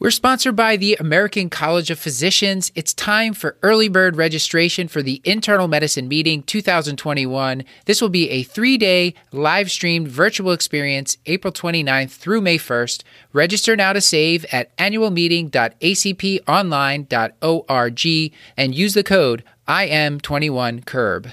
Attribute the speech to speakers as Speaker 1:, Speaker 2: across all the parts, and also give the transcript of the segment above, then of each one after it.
Speaker 1: We're sponsored by the American College of Physicians. It's time for early bird registration for the Internal Medicine Meeting 2021. This will be a three day live streamed virtual experience, April 29th through May 1st. Register now to save at annualmeeting.acponline.org and use the code IM21CURB.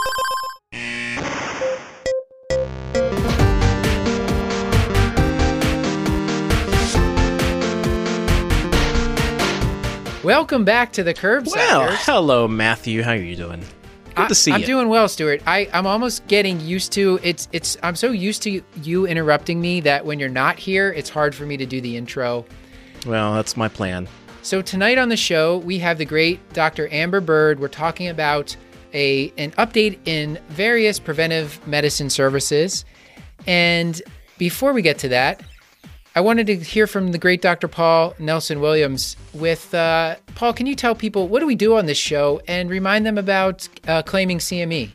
Speaker 1: Welcome back to the Curbsiders.
Speaker 2: Well, hello, Matthew. How are you doing? Good
Speaker 1: I,
Speaker 2: to see you.
Speaker 1: I'm doing well, Stuart. I, I'm almost getting used to it's it's I'm so used to you interrupting me that when you're not here, it's hard for me to do the intro.
Speaker 2: well, that's my plan.
Speaker 1: So tonight on the show, we have the great Dr. Amber Bird. We're talking about a an update in various preventive medicine services. And before we get to that, I wanted to hear from the great Dr. Paul Nelson Williams. With uh, Paul, can you tell people what do we do on this show and remind them about uh, claiming CME?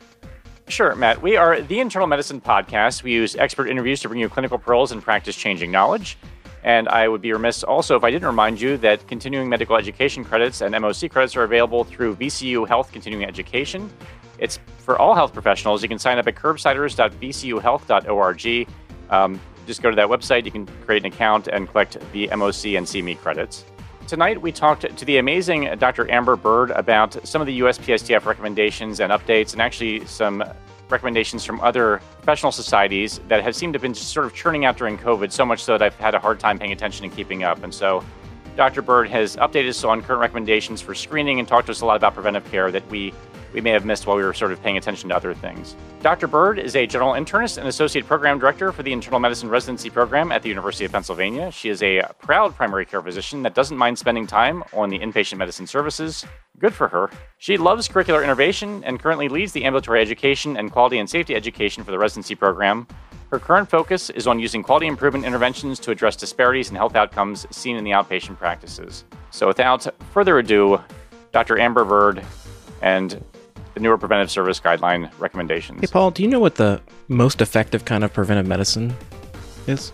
Speaker 3: Sure, Matt. We are the Internal Medicine Podcast. We use expert interviews to bring you clinical pearls and practice changing knowledge. And I would be remiss also if I didn't remind you that continuing medical education credits and MOC credits are available through VCU Health Continuing Education. It's for all health professionals. You can sign up at curbsiders.vcuhealth.org. Um, just go to that website. You can create an account and collect the MOC and CME credits. Tonight, we talked to the amazing Dr. Amber Bird about some of the USPSTF recommendations and updates, and actually some recommendations from other professional societies that have seemed to have been sort of churning out during COVID, so much so that I've had a hard time paying attention and keeping up. And so, Dr. Bird has updated us on current recommendations for screening and talked to us a lot about preventive care that we we may have missed while we were sort of paying attention to other things. Dr. Bird is a general internist and associate program director for the internal medicine residency program at the University of Pennsylvania. She is a proud primary care physician that doesn't mind spending time on the inpatient medicine services. Good for her. She loves curricular innovation and currently leads the ambulatory education and quality and safety education for the residency program. Her current focus is on using quality improvement interventions to address disparities in health outcomes seen in the outpatient practices. So, without further ado, Dr. Amber Bird and the newer preventive service guideline recommendations.
Speaker 2: Hey, Paul, do you know what the most effective kind of preventive medicine is?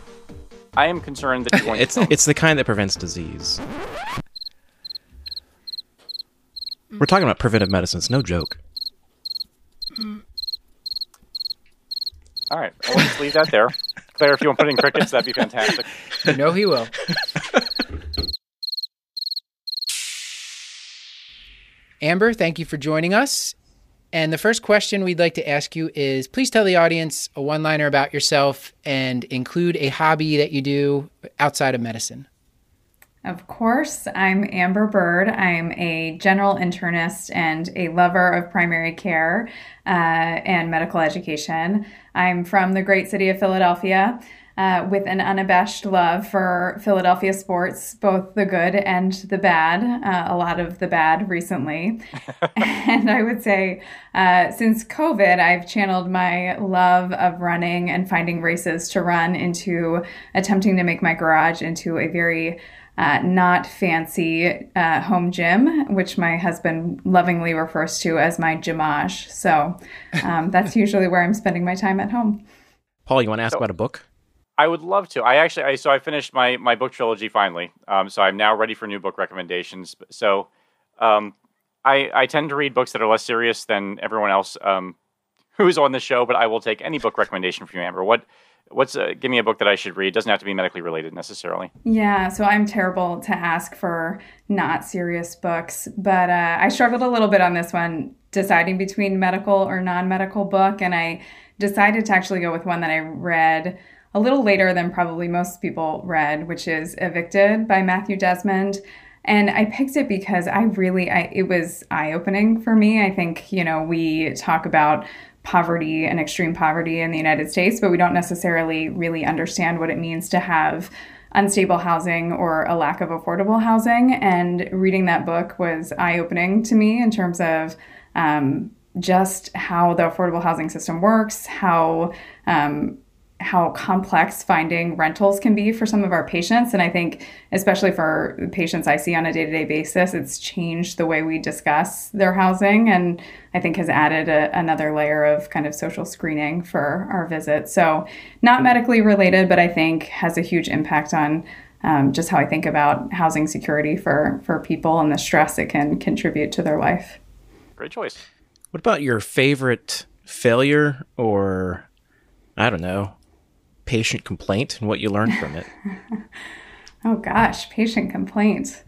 Speaker 3: I am concerned that you're going
Speaker 2: It's
Speaker 3: to.
Speaker 2: it's the kind that prevents disease. We're talking about preventive medicine. It's no joke.
Speaker 3: All right, well, let's leave that there. Clair, if you want to put in crickets, that'd be fantastic.
Speaker 1: You know he will. Amber, thank you for joining us. And the first question we'd like to ask you is please tell the audience a one liner about yourself and include a hobby that you do outside of medicine.
Speaker 4: Of course, I'm Amber Bird. I'm a general internist and a lover of primary care uh, and medical education. I'm from the great city of Philadelphia. Uh, with an unabashed love for Philadelphia sports, both the good and the bad, uh, a lot of the bad recently. and I would say, uh, since COVID, I've channeled my love of running and finding races to run into attempting to make my garage into a very uh, not fancy uh, home gym, which my husband lovingly refers to as my gymage. So um, that's usually where I'm spending my time at home.
Speaker 2: Paul, you want to ask
Speaker 3: So-
Speaker 2: about a book?
Speaker 3: I would love to. I actually, I, so I finished my my book trilogy finally. Um, so I'm now ready for new book recommendations. So, um, I I tend to read books that are less serious than everyone else um, who's on the show. But I will take any book recommendation from you, Amber. What what's uh, give me a book that I should read? It doesn't have to be medically related necessarily.
Speaker 4: Yeah, so I'm terrible to ask for not serious books, but uh, I struggled a little bit on this one, deciding between medical or non medical book, and I decided to actually go with one that I read a little later than probably most people read, which is Evicted by Matthew Desmond. And I picked it because I really, I, it was eye opening for me. I think, you know, we talk about poverty and extreme poverty in the United States, but we don't necessarily really understand what it means to have unstable housing or a lack of affordable housing. And reading that book was eye opening to me in terms of um, just how the affordable housing system works, how um, how complex finding rentals can be for some of our patients. And I think, especially for patients I see on a day to day basis, it's changed the way we discuss their housing and I think has added a, another layer of kind of social screening for our visits. So, not medically related, but I think has a huge impact on. Um, just how I think about housing security for, for people and the stress it can contribute to their life.
Speaker 3: Great choice.
Speaker 2: What about your favorite failure or, I don't know, patient complaint and what you learned from it?
Speaker 4: oh gosh, patient complaint.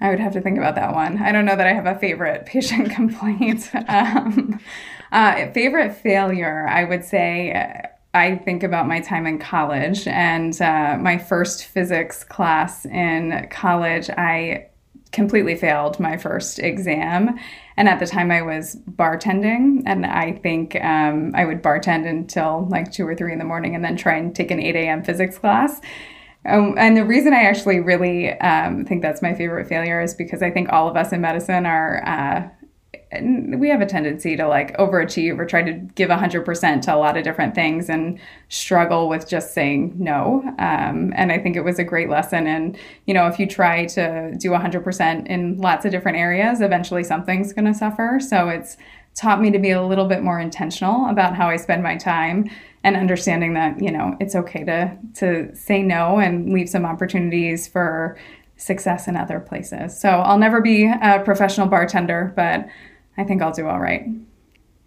Speaker 4: I would have to think about that one. I don't know that I have a favorite patient complaint. um, uh, favorite failure, I would say. Uh, I think about my time in college and uh, my first physics class in college. I completely failed my first exam. And at the time, I was bartending, and I think um, I would bartend until like two or three in the morning and then try and take an 8 a.m. physics class. Um, and the reason I actually really um, think that's my favorite failure is because I think all of us in medicine are uh, we have a tendency to like overachieve or try to give 100% to a lot of different things and struggle with just saying no. Um, and i think it was a great lesson. And you know if you try to do 100% in lots of different areas eventually something's going to suffer. So it's taught me to be a little bit more intentional about how i spend my time and understanding that you know it's okay to to say no and leave some opportunities for success in other places. So i'll never be a professional bartender but I think I'll do all right.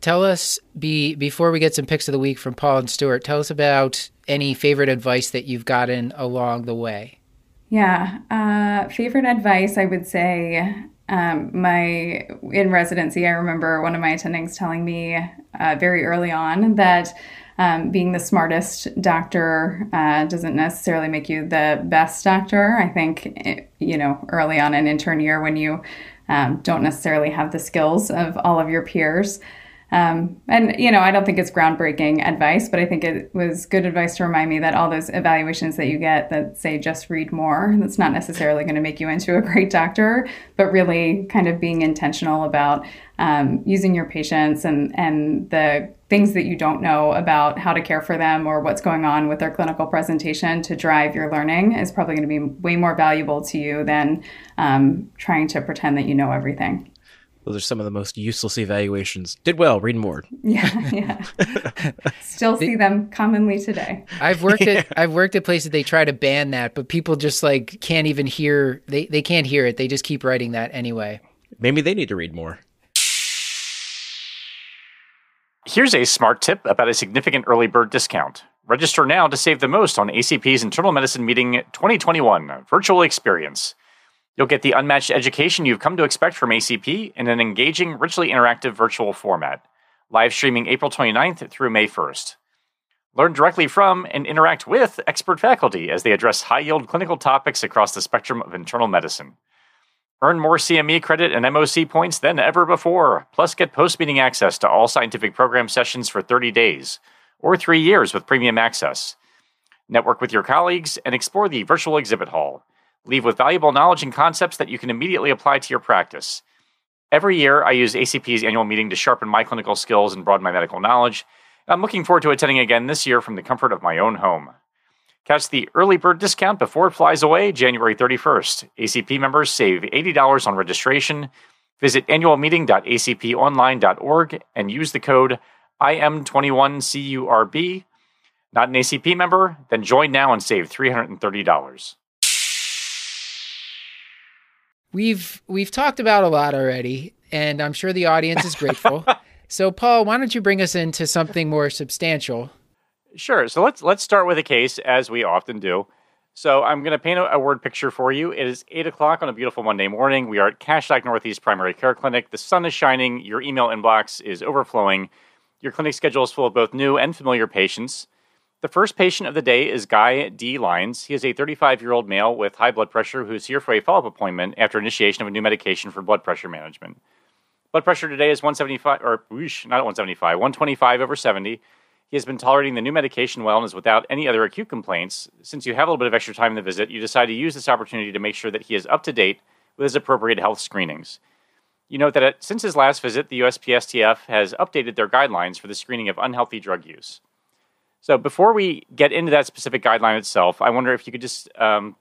Speaker 1: Tell us be before we get some picks of the week from Paul and Stuart. Tell us about any favorite advice that you've gotten along the way.
Speaker 4: Yeah, uh, favorite advice I would say. Um, my in residency, I remember one of my attendings telling me uh, very early on that um, being the smartest doctor uh, doesn't necessarily make you the best doctor. I think, eh, you know, early on in intern year when you um, don't necessarily have the skills of all of your peers. Um, and, you know, I don't think it's groundbreaking advice, but I think it was good advice to remind me that all those evaluations that you get that say just read more, that's not necessarily going to make you into a great doctor, but really kind of being intentional about um, using your patients and, and the things that you don't know about how to care for them or what's going on with their clinical presentation to drive your learning is probably going to be way more valuable to you than um, trying to pretend that you know everything.
Speaker 2: Those are some of the most useless evaluations. Did well, read more.
Speaker 4: Yeah, yeah. Still see them commonly today.
Speaker 1: I've worked at I've worked at places they try to ban that, but people just like can't even hear they, they can't hear it. They just keep writing that anyway.
Speaker 2: Maybe they need to read more.
Speaker 3: Here's a smart tip about a significant early bird discount. Register now to save the most on ACP's Internal Medicine Meeting 2021 virtual experience. You'll get the unmatched education you've come to expect from ACP in an engaging, richly interactive virtual format, live streaming April 29th through May 1st. Learn directly from and interact with expert faculty as they address high yield clinical topics across the spectrum of internal medicine. Earn more CME credit and MOC points than ever before, plus get post meeting access to all scientific program sessions for 30 days, or three years with premium access. Network with your colleagues and explore the virtual exhibit hall. Leave with valuable knowledge and concepts that you can immediately apply to your practice. Every year, I use ACP's annual meeting to sharpen my clinical skills and broaden my medical knowledge. I'm looking forward to attending again this year from the comfort of my own home. Catch the early bird discount before it flies away January 31st. ACP members save $80 on registration. Visit annualmeeting.acponline.org and use the code IM21CURB. Not an ACP member? Then join now and save $330.
Speaker 1: We've we've talked about a lot already, and I'm sure the audience is grateful. so, Paul, why don't you bring us into something more substantial?
Speaker 3: Sure. So let's let's start with a case as we often do. So I'm going to paint a, a, word picture for you. It is eight o'clock on a beautiful Monday morning. We are at Kashlak Northeast Primary Care Clinic. The sun is shining. Your email inbox is overflowing. Your clinic schedule is full of both new and familiar patients. The first patient of the day is Guy D. Lines. He is a 35 year old male with high blood pressure who is here for a follow up appointment after initiation of a new medication for blood pressure management. Blood pressure today is 175, or whoosh, not 175, 125 over 70. He has been tolerating the new medication well and is without any other acute complaints. Since you have a little bit of extra time in the visit, you decide to use this opportunity to make sure that he is up to date with his appropriate health screenings. You note that it, since his last visit, the USPSTF has updated their guidelines for the screening of unhealthy drug use. So before we get into that specific guideline itself, I wonder if you could just, um,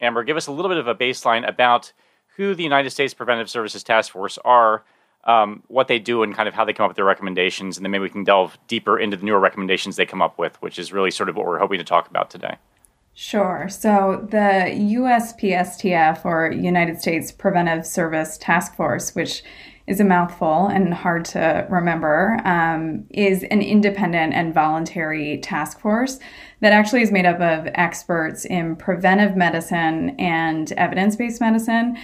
Speaker 3: Amber, give us a little bit of a baseline about who the United States Preventive Services Task Force are, um, what they do, and kind of how they come up with their recommendations, and then maybe we can delve deeper into the newer recommendations they come up with, which is really sort of what we're hoping to talk about today.
Speaker 4: Sure. So the USPSTF, or United States Preventive Service Task Force, which is a mouthful and hard to remember, um, is an independent and voluntary task force that actually is made up of experts in preventive medicine and evidence based medicine.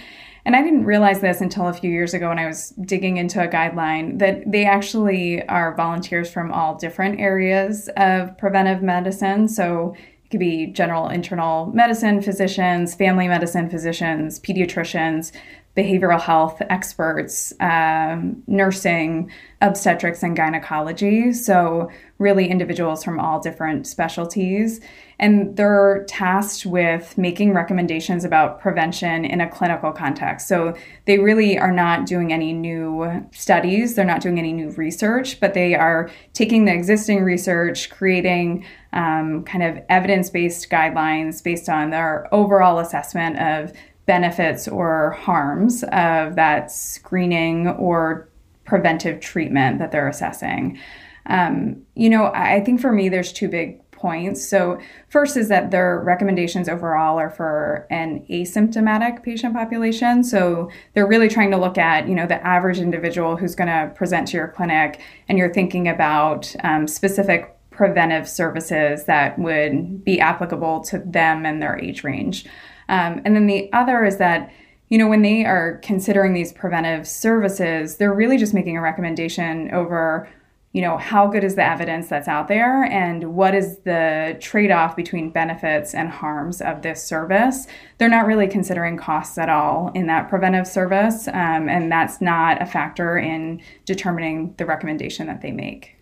Speaker 4: And I didn't realize this until a few years ago when I was digging into a guideline that they actually are volunteers from all different areas of preventive medicine. So it could be general internal medicine physicians, family medicine physicians, pediatricians, behavioral health experts, um, nursing, obstetrics, and gynecology. So, really, individuals from all different specialties. And they're tasked with making recommendations about prevention in a clinical context. So, they really are not doing any new studies, they're not doing any new research, but they are taking the existing research, creating um, kind of evidence based guidelines based on their overall assessment of benefits or harms of that screening or preventive treatment that they're assessing. Um, you know, I think for me, there's two big points. So, first is that their recommendations overall are for an asymptomatic patient population. So, they're really trying to look at, you know, the average individual who's going to present to your clinic, and you're thinking about um, specific preventive services that would be applicable to them and their age range. Um, and then the other is that, you know, when they are considering these preventive services, they're really just making a recommendation over, you know, how good is the evidence that's out there and what is the trade off between benefits and harms of this service. They're not really considering costs at all in that preventive service, um, and that's not a factor in determining the recommendation that they make.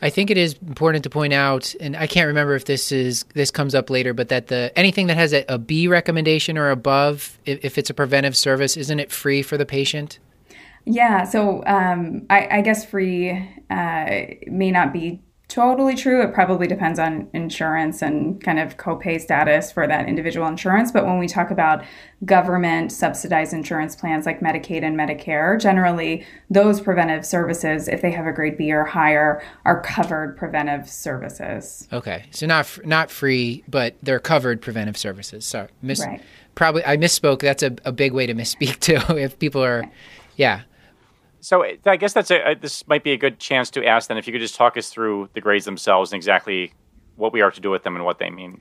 Speaker 1: I think it is important to point out, and I can't remember if this is this comes up later, but that the anything that has a, a B recommendation or above, if, if, it's a preventive service, isn't it free for the patient?
Speaker 4: Yeah, so um, I, I, guess free uh, may not be totally true. It probably depends on insurance and kind of copay status for that individual insurance. But when we talk about government subsidized insurance plans like Medicaid and Medicare, generally those preventive services, if they have a grade B or higher, are covered preventive services.
Speaker 1: Okay, so not not free, but they're covered preventive services. Sorry,
Speaker 4: miss, right.
Speaker 1: probably I misspoke. That's a, a big way to misspeak too. if people are, yeah.
Speaker 3: So I guess that's a, this might be a good chance to ask then if you could just talk us through the grades themselves and exactly what we are to do with them and what they mean.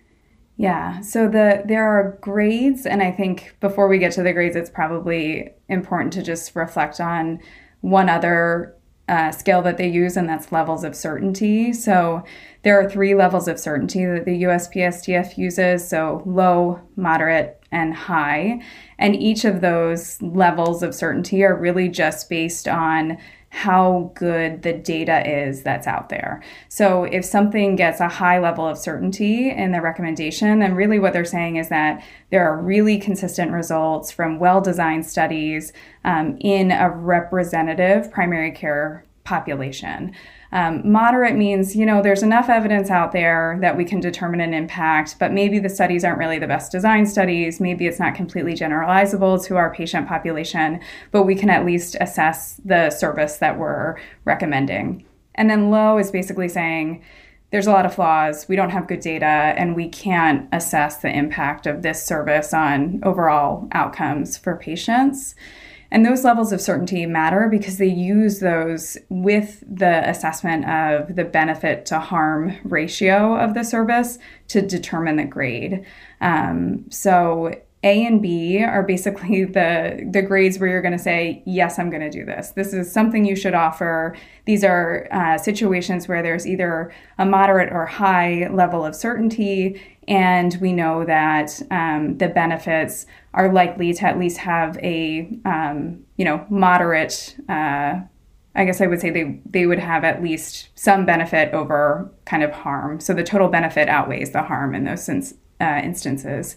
Speaker 4: Yeah, so the there are grades, and I think before we get to the grades, it's probably important to just reflect on one other uh, scale that they use, and that's levels of certainty. So there are three levels of certainty that the USPSTF uses so low, moderate, and high. And each of those levels of certainty are really just based on how good the data is that's out there. So if something gets a high level of certainty in the recommendation, then really what they're saying is that there are really consistent results from well designed studies um, in a representative primary care population. Um, moderate means, you know, there's enough evidence out there that we can determine an impact, but maybe the studies aren't really the best design studies. Maybe it's not completely generalizable to our patient population, but we can at least assess the service that we're recommending. And then low is basically saying, there's a lot of flaws. We don't have good data, and we can't assess the impact of this service on overall outcomes for patients. And those levels of certainty matter because they use those with the assessment of the benefit to harm ratio of the service to determine the grade. Um, so a and B are basically the the grades where you're going to say, yes, I'm going to do this. This is something you should offer. These are uh, situations where there's either a moderate or high level of certainty, and we know that um, the benefits are likely to at least have a um, you know moderate. Uh, I guess I would say they they would have at least some benefit over kind of harm. So the total benefit outweighs the harm in those uh, instances.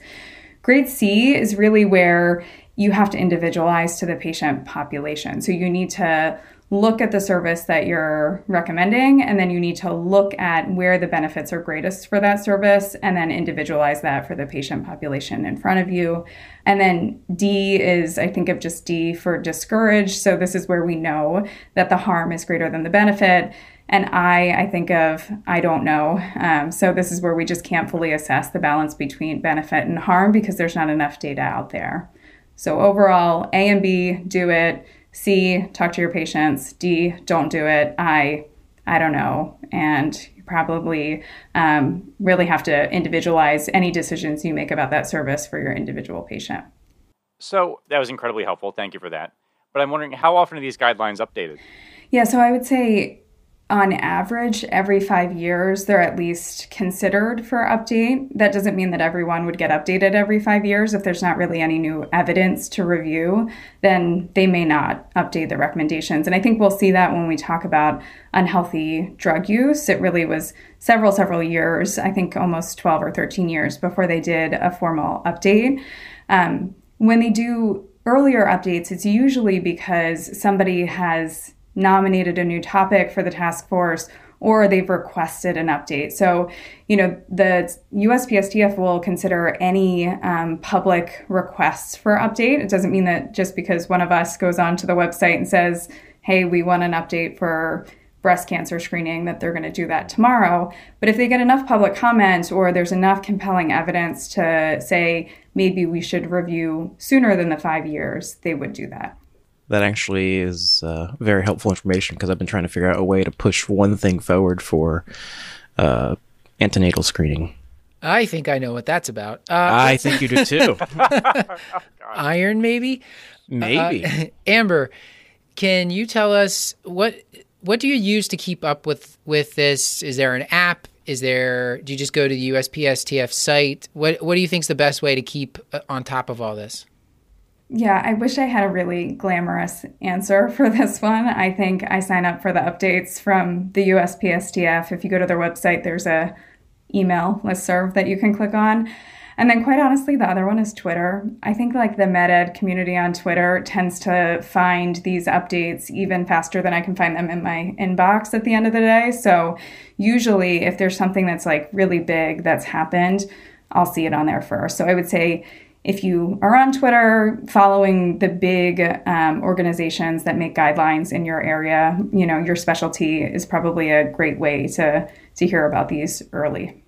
Speaker 4: Grade C is really where you have to individualize to the patient population. So you need to look at the service that you're recommending and then you need to look at where the benefits are greatest for that service and then individualize that for the patient population in front of you. And then d is i think of just d for discouraged. So this is where we know that the harm is greater than the benefit. And i i think of i don't know. Um, so this is where we just can't fully assess the balance between benefit and harm because there's not enough data out there. So overall a and b do it C, talk to your patients. D, don't do it. I, I don't know. And you probably um, really have to individualize any decisions you make about that service for your individual patient.
Speaker 3: So that was incredibly helpful. Thank you for that. But I'm wondering how often are these guidelines updated?
Speaker 4: Yeah, so I would say on average, every five years, they're at least considered for update. That doesn't mean that everyone would get updated every five years. If there's not really any new evidence to review, then they may not update the recommendations. And I think we'll see that when we talk about unhealthy drug use. It really was several, several years, I think almost 12 or 13 years before they did a formal update. Um, when they do earlier updates, it's usually because somebody has nominated a new topic for the task force or they've requested an update. So, you know, the USPSTF will consider any um, public requests for update. It doesn't mean that just because one of us goes onto the website and says, hey, we want an update for breast cancer screening that they're going to do that tomorrow. But if they get enough public comment or there's enough compelling evidence to say maybe we should review sooner than the five years, they would do that
Speaker 2: that actually is uh, very helpful information because I've been trying to figure out a way to push one thing forward for uh, antenatal screening.
Speaker 1: I think I know what that's about.
Speaker 2: Uh, I think you do too.
Speaker 1: iron, maybe.
Speaker 2: Maybe.
Speaker 1: Uh, Amber, can you tell us what what do you use to keep up with with this? Is there an app? Is there? Do you just go to the USPSTF site? What What do you think is the best way to keep uh, on top of all this?
Speaker 4: Yeah, I wish I had a really glamorous answer for this one. I think I sign up for the updates from the USPSTF. If you go to their website, there's a email listserv that you can click on. And then quite honestly, the other one is Twitter. I think like the MedEd community on Twitter tends to find these updates even faster than I can find them in my inbox at the end of the day. So usually if there's something that's like really big that's happened, I'll see it on there first. So I would say if you are on Twitter following the big um, organizations that make guidelines in your area, you know, your specialty is probably a great way to, to hear about these early.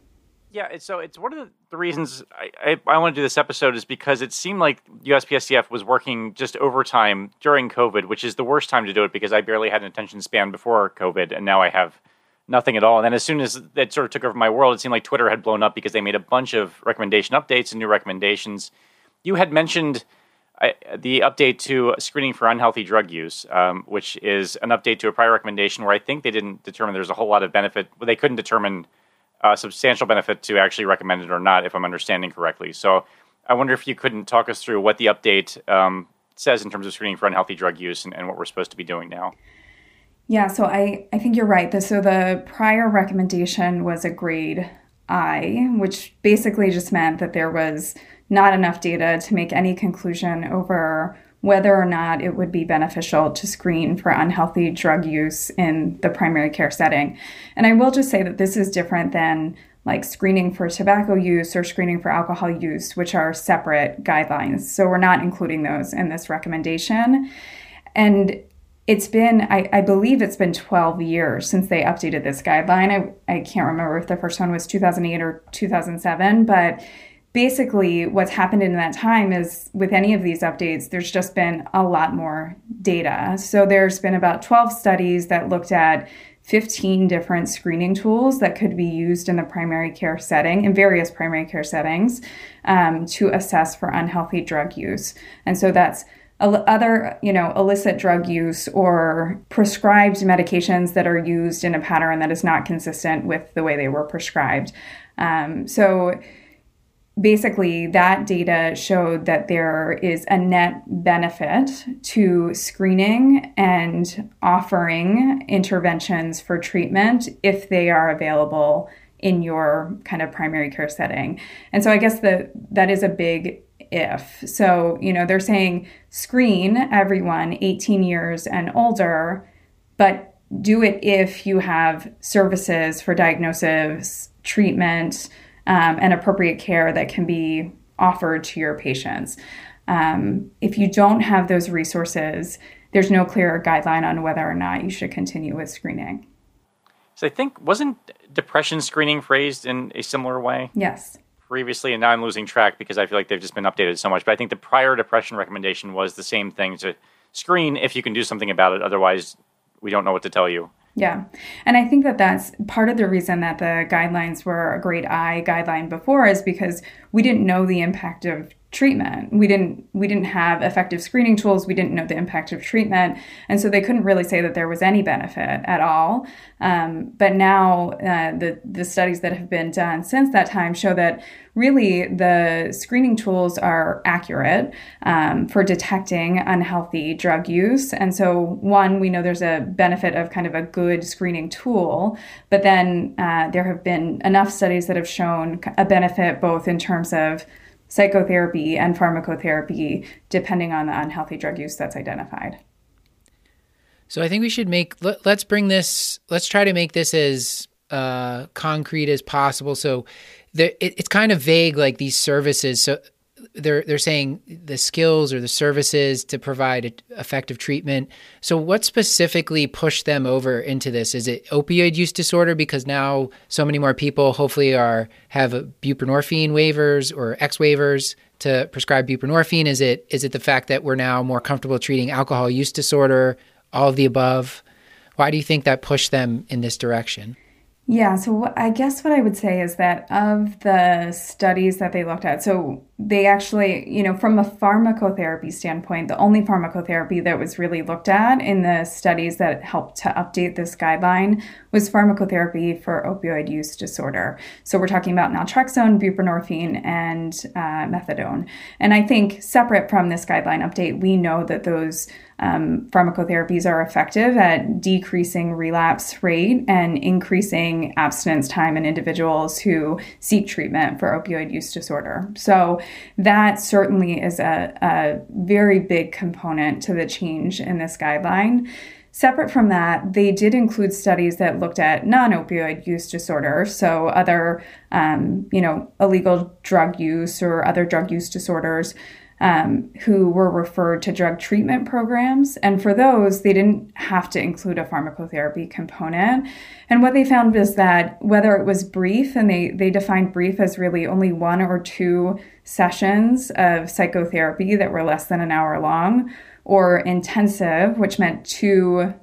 Speaker 3: Yeah, so it's one of the reasons I, I, I want to do this episode is because it seemed like USPSTF was working just overtime during COVID, which is the worst time to do it because I barely had an attention span before COVID, and now I have nothing at all. And then as soon as that sort of took over my world, it seemed like Twitter had blown up because they made a bunch of recommendation updates and new recommendations you had mentioned uh, the update to screening for unhealthy drug use, um, which is an update to a prior recommendation where I think they didn't determine there's a whole lot of benefit. Well, they couldn't determine a substantial benefit to actually recommend it or not, if I'm understanding correctly. So I wonder if you couldn't talk us through what the update um, says in terms of screening for unhealthy drug use and, and what we're supposed to be doing now.
Speaker 4: Yeah, so I, I think you're right. So the prior recommendation was a grade I, which basically just meant that there was not enough data to make any conclusion over whether or not it would be beneficial to screen for unhealthy drug use in the primary care setting. And I will just say that this is different than like screening for tobacco use or screening for alcohol use, which are separate guidelines. So we're not including those in this recommendation. And it's been, I, I believe it's been 12 years since they updated this guideline. I, I can't remember if the first one was 2008 or 2007, but basically what's happened in that time is with any of these updates there's just been a lot more data so there's been about 12 studies that looked at 15 different screening tools that could be used in the primary care setting in various primary care settings um, to assess for unhealthy drug use and so that's other you know illicit drug use or prescribed medications that are used in a pattern that is not consistent with the way they were prescribed um, so basically that data showed that there is a net benefit to screening and offering interventions for treatment if they are available in your kind of primary care setting. And so I guess that that is a big if. So, you know, they're saying screen everyone 18 years and older, but do it if you have services for diagnosis, treatment, um, and appropriate care that can be offered to your patients. Um, if you don't have those resources, there's no clear guideline on whether or not you should continue with screening.
Speaker 3: So I think wasn't depression screening phrased in a similar way?
Speaker 4: Yes.
Speaker 3: Previously, and now I'm losing track because I feel like they've just been updated so much. But I think the prior depression recommendation was the same thing to screen if you can do something about it. Otherwise, we don't know what to tell you.
Speaker 4: Yeah. And I think that that's part of the reason that the guidelines were a grade I guideline before is because we didn't know the impact of treatment. We didn't we didn't have effective screening tools. We didn't know the impact of treatment, and so they couldn't really say that there was any benefit at all. Um, but now uh, the the studies that have been done since that time show that really the screening tools are accurate um, for detecting unhealthy drug use. And so one, we know there's a benefit of kind of a good screening tool, but then uh, there have been enough studies that have shown a benefit both in terms of psychotherapy and pharmacotherapy, depending on the unhealthy drug use that's identified.
Speaker 1: So I think we should make let, us bring this. Let's try to make this as uh, concrete as possible. So there, it, it's kind of vague, like these services. So they're they're saying the skills or the services to provide effective treatment. So what specifically pushed them over into this? Is it opioid use disorder because now so many more people hopefully are have buprenorphine waivers or X waivers to prescribe buprenorphine? Is it is it the fact that we're now more comfortable treating alcohol use disorder? All of the above. Why do you think that pushed them in this direction?
Speaker 4: Yeah, so I guess what I would say is that of the studies that they looked at, so they actually, you know, from a pharmacotherapy standpoint, the only pharmacotherapy that was really looked at in the studies that helped to update this guideline was pharmacotherapy for opioid use disorder. So we're talking about naltrexone, buprenorphine, and uh, methadone. And I think separate from this guideline update, we know that those um, pharmacotherapies are effective at decreasing relapse rate and increasing abstinence time in individuals who seek treatment for opioid use disorder. So that certainly is a, a very big component to the change in this guideline. Separate from that, they did include studies that looked at non-opioid use disorder, so other, um, you know, illegal drug use or other drug use disorders, um, who were referred to drug treatment programs. And for those, they didn't have to include a pharmacotherapy component. And what they found was that whether it was brief, and they, they defined brief as really only one or two sessions of psychotherapy that were less than an hour long, or intensive, which meant two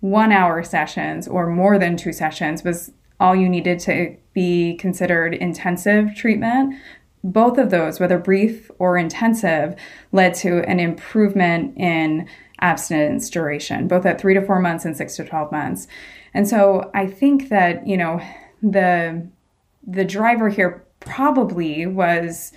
Speaker 4: one hour sessions or more than two sessions, was all you needed to be considered intensive treatment both of those, whether brief or intensive, led to an improvement in abstinence duration, both at three to four months and six to 12 months. And so I think that, you know, the the driver here probably was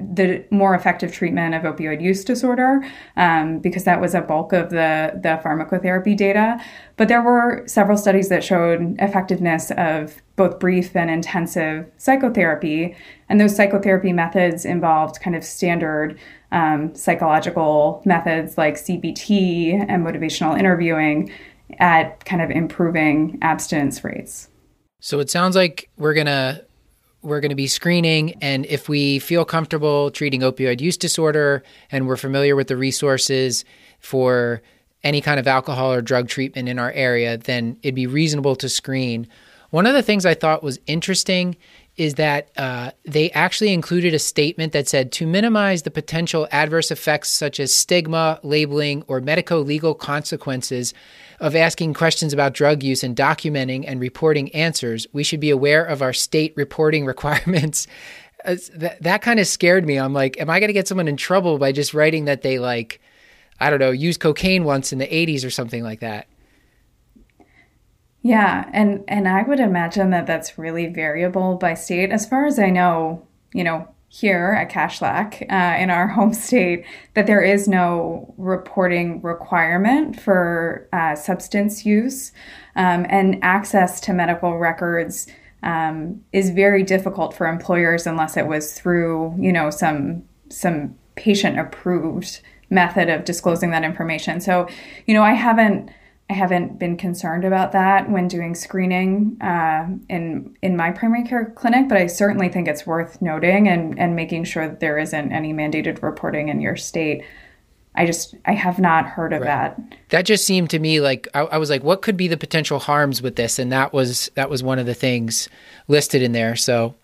Speaker 4: the more effective treatment of opioid use disorder um, because that was a bulk of the, the pharmacotherapy data. But there were several studies that showed effectiveness of both brief and intensive psychotherapy. And those psychotherapy methods involved kind of standard um, psychological methods like CBT and motivational interviewing at kind of improving abstinence rates.
Speaker 1: So it sounds like we're going to we're going to be screening. And if we feel comfortable treating opioid use disorder and we're familiar with the resources for any kind of alcohol or drug treatment in our area, then it'd be reasonable to screen. One of the things I thought was interesting is that uh, they actually included a statement that said to minimize the potential adverse effects such as stigma, labeling, or medico legal consequences of asking questions about drug use and documenting and reporting answers, we should be aware of our state reporting requirements. Uh, that that kind of scared me. I'm like, am I going to get someone in trouble by just writing that they like, I don't know, used cocaine once in the 80s or something like that?
Speaker 4: Yeah, and and I would imagine that that's really variable by state. As far as I know, you know, here at Kashlak uh, in our home state that there is no reporting requirement for uh, substance use um, and access to medical records um, is very difficult for employers unless it was through you know some some patient approved method of disclosing that information. So, you know, I haven't I haven't been concerned about that when doing screening uh, in in my primary care clinic, but I certainly think it's worth noting and and making sure that there isn't any mandated reporting in your state. I just I have not heard of right. that.
Speaker 1: That just seemed to me like I, I, was like, what could be the potential harms with this? And that was that was one of the things listed in there. So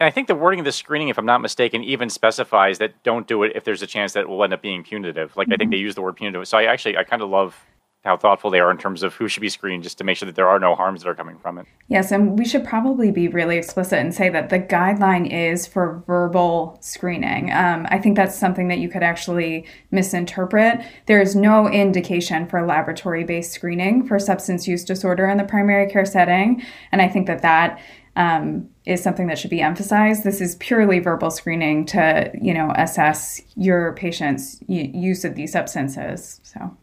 Speaker 3: and I think the wording of the screening, if I'm not mistaken, even specifies that don't do it if there's a chance that it will end up being punitive. Like mm-hmm. I think mm-hmm. they use the word punitive. So I actually I kind of love how thoughtful they are in terms of who should be screened just to make sure that there are no harms that are coming from it.
Speaker 4: Yes, and we should probably be really explicit and say that the guideline is for verbal screening. Um, I think that's something that you could actually misinterpret. There is no indication for laboratory based screening for substance use disorder in the primary care setting. And I think that that um, is something that should be emphasized. This is purely verbal screening to, you know, assess your patient's use of these substances. So.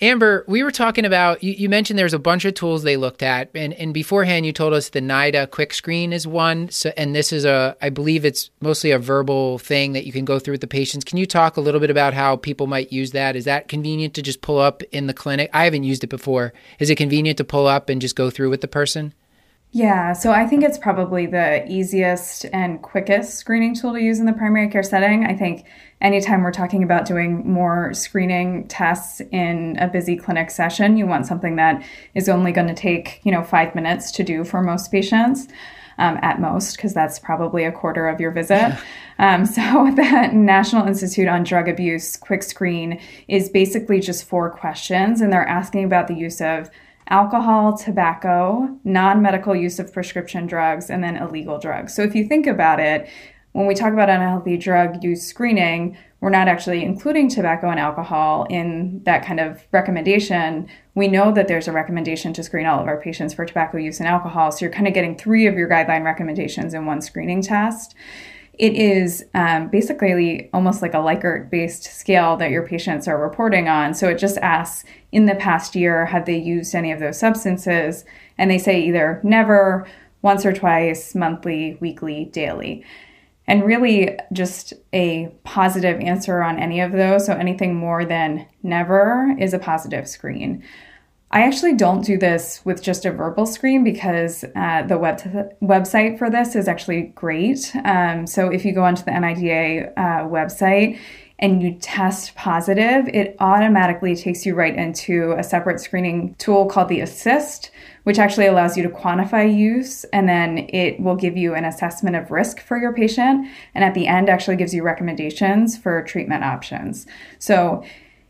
Speaker 1: Amber, we were talking about you, you, mentioned there's a bunch of tools they looked at, and, and beforehand you told us the NIDA quick screen is one. So, and this is a, I believe it's mostly a verbal thing that you can go through with the patients. Can you talk a little bit about how people might use that? Is that convenient to just pull up in the clinic? I haven't used it before. Is it convenient to pull up and just go through with the person?
Speaker 4: Yeah, so I think it's probably the easiest and quickest screening tool to use in the primary care setting. I think anytime we're talking about doing more screening tests in a busy clinic session, you want something that is only going to take, you know, five minutes to do for most patients. Um, at most, because that's probably a quarter of your visit. Um, so, the National Institute on Drug Abuse Quick Screen is basically just four questions, and they're asking about the use of alcohol, tobacco, non medical use of prescription drugs, and then illegal drugs. So if you think about it, when we talk about unhealthy drug use screening, we're not actually including tobacco and alcohol in that kind of recommendation. We know that there's a recommendation to screen all of our patients for tobacco use and alcohol. So you're kind of getting three of your guideline recommendations in one screening test. It is um, basically almost like a Likert based scale that your patients are reporting on. So it just asks in the past year, have they used any of those substances? And they say either never, once or twice, monthly, weekly, daily. And really, just a positive answer on any of those. So anything more than never is a positive screen. I actually don't do this with just a verbal screen because uh, the web t- website for this is actually great. Um, so if you go onto the NIDA uh, website and you test positive, it automatically takes you right into a separate screening tool called the Assist, which actually allows you to quantify use and then it will give you an assessment of risk for your patient. And at the end, actually gives you recommendations for treatment options. So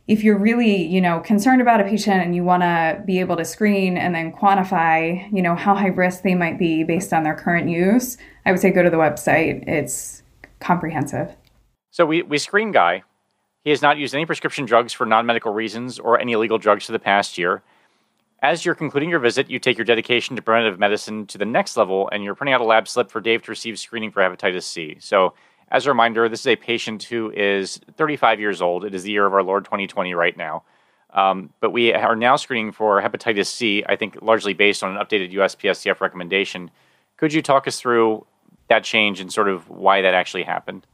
Speaker 4: if you're really, you know, concerned about a patient and you want to be able to screen and then quantify, you know, how high risk they might be based on their current use, I would say go to the website. It's comprehensive.
Speaker 3: So we, we screen Guy. He has not used any prescription drugs for non medical reasons or any illegal drugs for the past year. As you're concluding your visit, you take your dedication to preventive medicine to the next level and you're printing out a lab slip for Dave to receive screening for hepatitis C. So as a reminder, this is a patient who is 35 years old. It is the year of our Lord 2020 right now. Um, but we are now screening for hepatitis C, I think largely based on an updated USPSTF recommendation. Could you talk us through that change and sort of why that actually happened?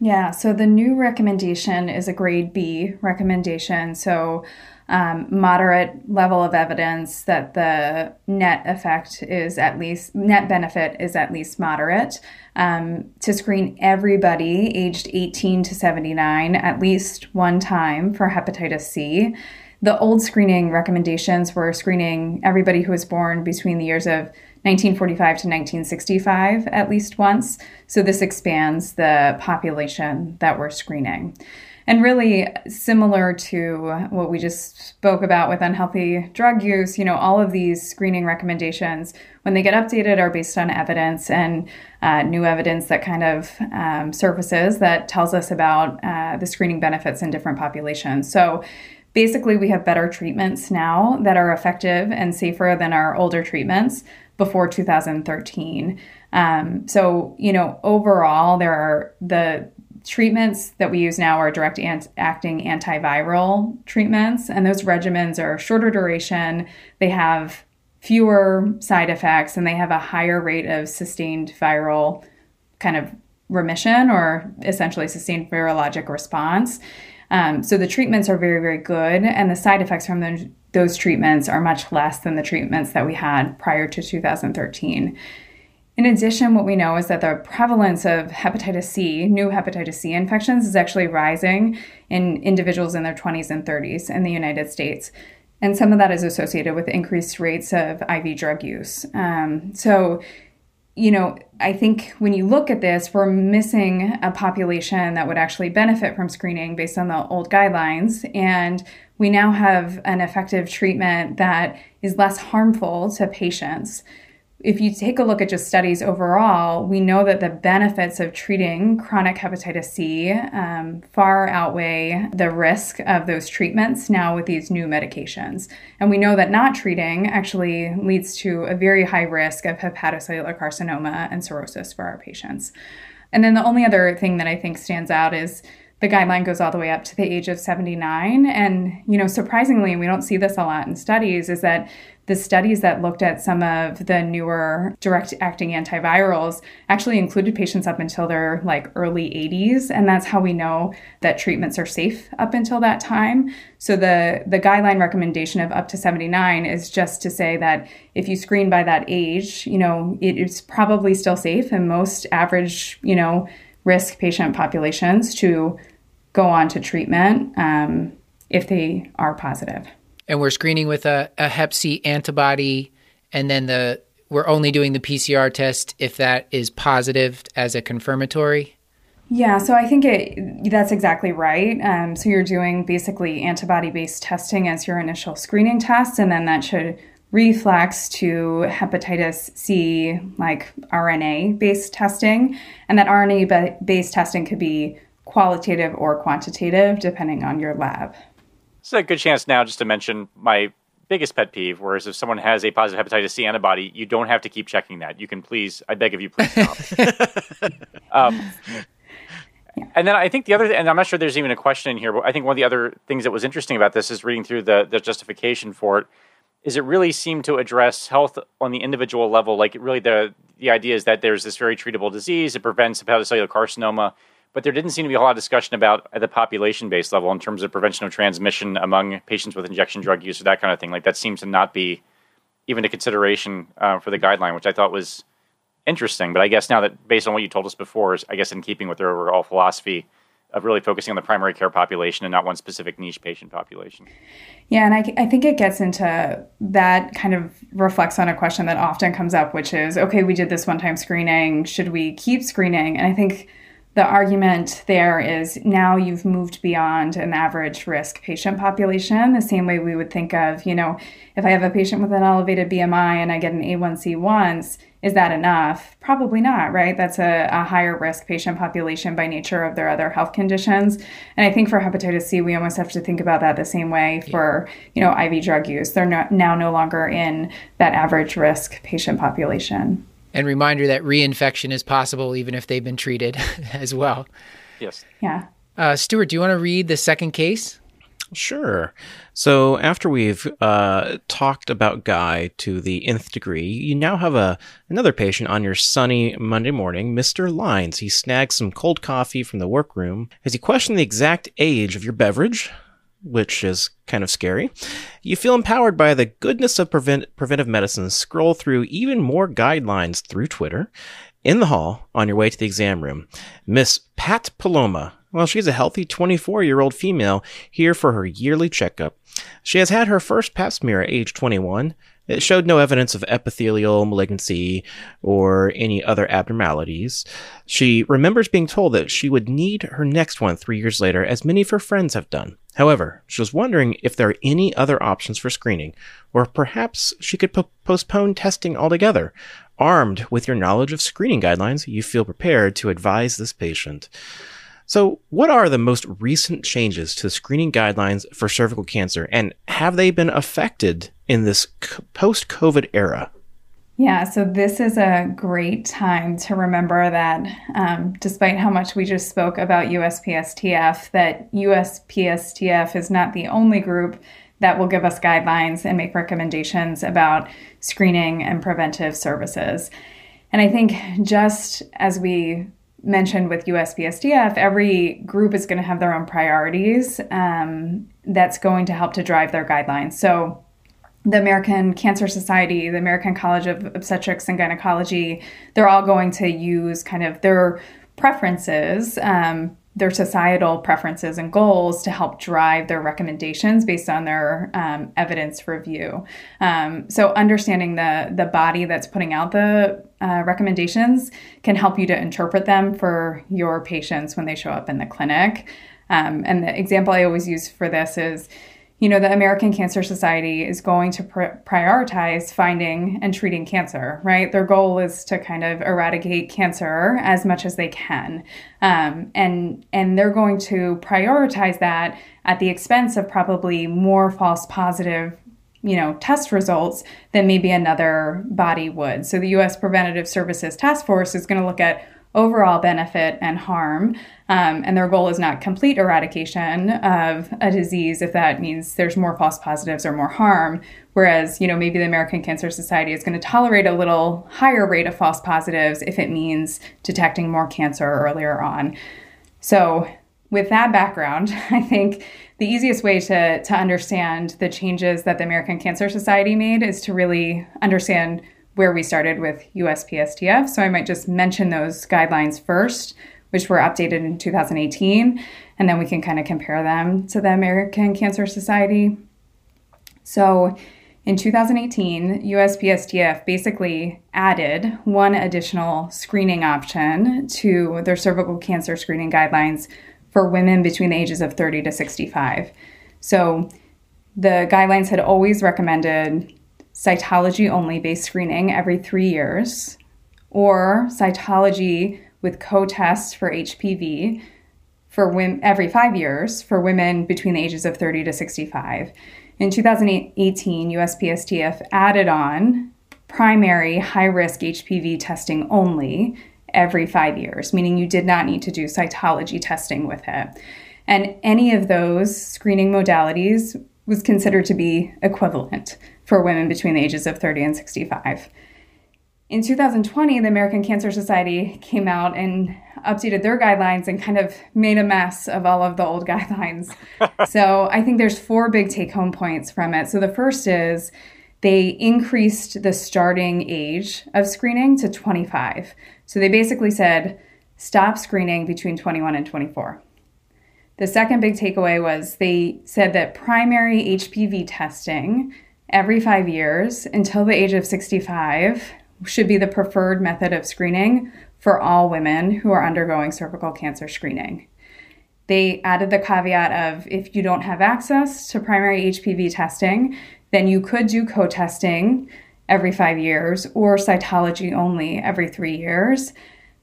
Speaker 4: Yeah, so the new recommendation is a grade B recommendation. So um, moderate level of evidence that the net effect is at least net benefit is at least moderate um, to screen everybody aged 18 to 79 at least one time for hepatitis C. The old screening recommendations were screening everybody who was born between the years of 1945 to 1965 at least once. So this expands the population that we're screening. And really similar to what we just spoke about with unhealthy drug use, you know, all of these screening recommendations, when they get updated, are based on evidence and uh, new evidence that kind of um, surfaces that tells us about uh, the screening benefits in different populations. So basically, we have better treatments now that are effective and safer than our older treatments before 2013. Um, so, you know, overall, there are the treatments that we use now are direct ant- acting antiviral treatments, and those regimens are shorter duration. They have fewer side effects, and they have a higher rate of sustained viral kind of remission or essentially sustained virologic response. Um, so the treatments are very, very good, and the side effects from those, those treatments are much less than the treatments that we had prior to 2013. In addition, what we know is that the prevalence of hepatitis C, new hepatitis C infections, is actually rising in individuals in their 20s and 30s in the United States. And some of that is associated with increased rates of IV drug use. Um, so, you know, I think when you look at this, we're missing a population that would actually benefit from screening based on the old guidelines. And we now have an effective treatment that is less harmful to patients if you take a look at just studies overall, we know that the benefits of treating chronic hepatitis C um, far outweigh the risk of those treatments now with these new medications. And we know that not treating actually leads to a very high risk of hepatocellular carcinoma and cirrhosis for our patients. And then the only other thing that I think stands out is the guideline goes all the way up to the age of 79. And, you know, surprisingly, we don't see this a lot in studies, is that the studies that looked at some of the newer direct acting antivirals actually included patients up until their like early 80s and that's how we know that treatments are safe up until that time. So the the guideline recommendation of up to 79 is just to say that if you screen by that age you know it is probably still safe in most average you know risk patient populations to go on to treatment um, if they are positive
Speaker 1: and we're screening with a, a Hep C antibody, and then the we're only doing the PCR test if that is positive as a confirmatory.
Speaker 4: Yeah, so I think it that's exactly right. Um, so you're doing basically antibody-based testing as your initial screening test, and then that should reflex to hepatitis C, like RNA-based testing, and that RNA-based testing could be qualitative or quantitative depending on your lab.
Speaker 3: Is a good chance now just to mention my biggest pet peeve, whereas if someone has a positive hepatitis C antibody, you don't have to keep checking that. You can please, I beg of you, please stop. um, And then I think the other, and I'm not sure there's even a question in here, but I think one of the other things that was interesting about this is reading through the, the justification for it, is it really seemed to address health on the individual level. Like, really, the the idea is that there's this very treatable disease. It prevents hepatocellular carcinoma but there didn't seem to be a whole lot of discussion about at the population based level in terms of prevention of transmission among patients with injection drug use or that kind of thing. Like that seems to not be even a consideration uh, for the guideline, which I thought was interesting. But I guess now that based on what you told us before, is I guess in keeping with their overall philosophy of really focusing on the primary care population and not one specific niche patient population.
Speaker 4: Yeah, and I, I think it gets into that kind of reflects on a question that often comes up, which is okay, we did this one time screening. Should we keep screening? And I think the argument there is now you've moved beyond an average risk patient population, the same way we would think of, you know, if I have a patient with an elevated BMI and I get an A1C once, is that enough? Probably not, right? That's a, a higher risk patient population by nature of their other health conditions. And I think for hepatitis C, we almost have to think about that the same way for, you know, IV drug use. They're not, now no longer in that average risk patient population.
Speaker 1: And reminder that reinfection is possible even if they've been treated as well.
Speaker 3: Yes.
Speaker 4: Yeah.
Speaker 1: Uh, Stuart, do you want to read the second case?
Speaker 2: Sure. So after we've uh, talked about Guy to the nth degree, you now have a another patient on your sunny Monday morning, Mr. Lines. He snags some cold coffee from the workroom. As he questioned the exact age of your beverage, which is kind of scary. You feel empowered by the goodness of prevent- preventive medicine. Scroll through even more guidelines through Twitter. In the hall, on your way to the exam room, Miss Pat Paloma. Well, she's a healthy 24 year old female here for her yearly checkup. She has had her first pap smear at age 21. It showed no evidence of epithelial malignancy or any other abnormalities. She remembers being told that she would need her next one three years later, as many of her friends have done. However, she was wondering if there are any other options for screening, or perhaps she could po- postpone testing altogether. Armed with your knowledge of screening guidelines, you feel prepared to advise this patient. So, what are the most recent changes to the screening guidelines for cervical cancer, and have they been affected in this post COVID era?
Speaker 4: Yeah, so this is a great time to remember that um, despite how much we just spoke about USPSTF, that USPSTF is not the only group that will give us guidelines and make recommendations about screening and preventive services. And I think just as we mentioned with USPSTF, every group is going to have their own priorities um, that's going to help to drive their guidelines. So, the American Cancer Society, the American College of Obstetrics and Gynecology, they're all going to use kind of their preferences um, their societal preferences and goals to help drive their recommendations based on their um, evidence review. Um, so understanding the the body that's putting out the uh, recommendations can help you to interpret them for your patients when they show up in the clinic. Um, and the example I always use for this is you know, the American Cancer Society is going to pr- prioritize finding and treating cancer, right? Their goal is to kind of eradicate cancer as much as they can, um, and and they're going to prioritize that at the expense of probably more false positive you know test results than maybe another body would so the us preventative services task force is going to look at overall benefit and harm. Um, and their goal is not complete eradication of a disease if that means there's more false positives or more harm. Whereas, you know, maybe the American Cancer Society is going to tolerate a little higher rate of false positives if it means detecting more cancer earlier on. So, with that background, I think the easiest way to, to understand the changes that the American Cancer Society made is to really understand where we started with USPSTF. So I might just mention those guidelines first, which were updated in 2018, and then we can kind of compare them to the American Cancer Society. So in 2018, USPSTF basically added one additional screening option to their cervical cancer screening guidelines for women between the ages of 30 to 65. So the guidelines had always recommended cytology only based screening every three years, or cytology with co tests for HPV for women every five years for women between the ages of 30 to 65. In 2018, USPSTF added on primary high risk HPV testing only every five years, meaning you did not need to do cytology testing with it. And any of those screening modalities was considered to be equivalent for women between the ages of 30 and 65. In 2020, the American Cancer Society came out and updated their guidelines and kind of made a mess of all of the old guidelines. so I think there's four big take home points from it. So the first is they increased the starting age of screening to 25. So they basically said stop screening between 21 and 24. The second big takeaway was they said that primary HPV testing every five years until the age of 65 should be the preferred method of screening for all women who are undergoing cervical cancer screening. They added the caveat of if you don't have access to primary HPV testing, then you could do co testing every five years or cytology only every three years.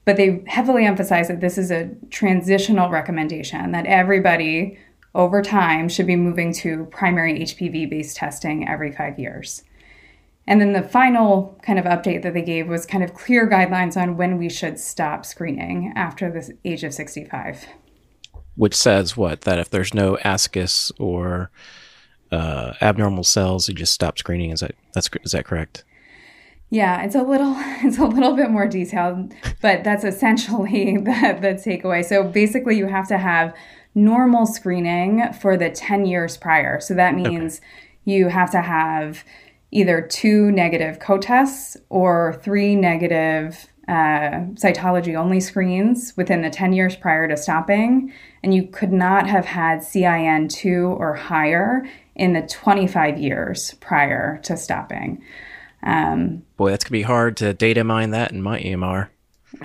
Speaker 4: But they heavily emphasize that this is a transitional recommendation, that everybody over time should be moving to primary HPV based testing every five years. And then the final kind of update that they gave was kind of clear guidelines on when we should stop screening after the age of 65.
Speaker 2: Which says what? That if there's no ascus or uh, abnormal cells, you just stop screening. Is that that's is that correct?
Speaker 4: Yeah, it's a little it's a little bit more detailed, but that's essentially the the takeaway. So basically, you have to have normal screening for the 10 years prior. So that means okay. you have to have either two negative co tests or three negative uh, cytology only screens within the 10 years prior to stopping. And you could not have had CIN 2 or higher in the 25 years prior to stopping.
Speaker 2: Um, Boy, that's going to be hard to data mine that in my EMR.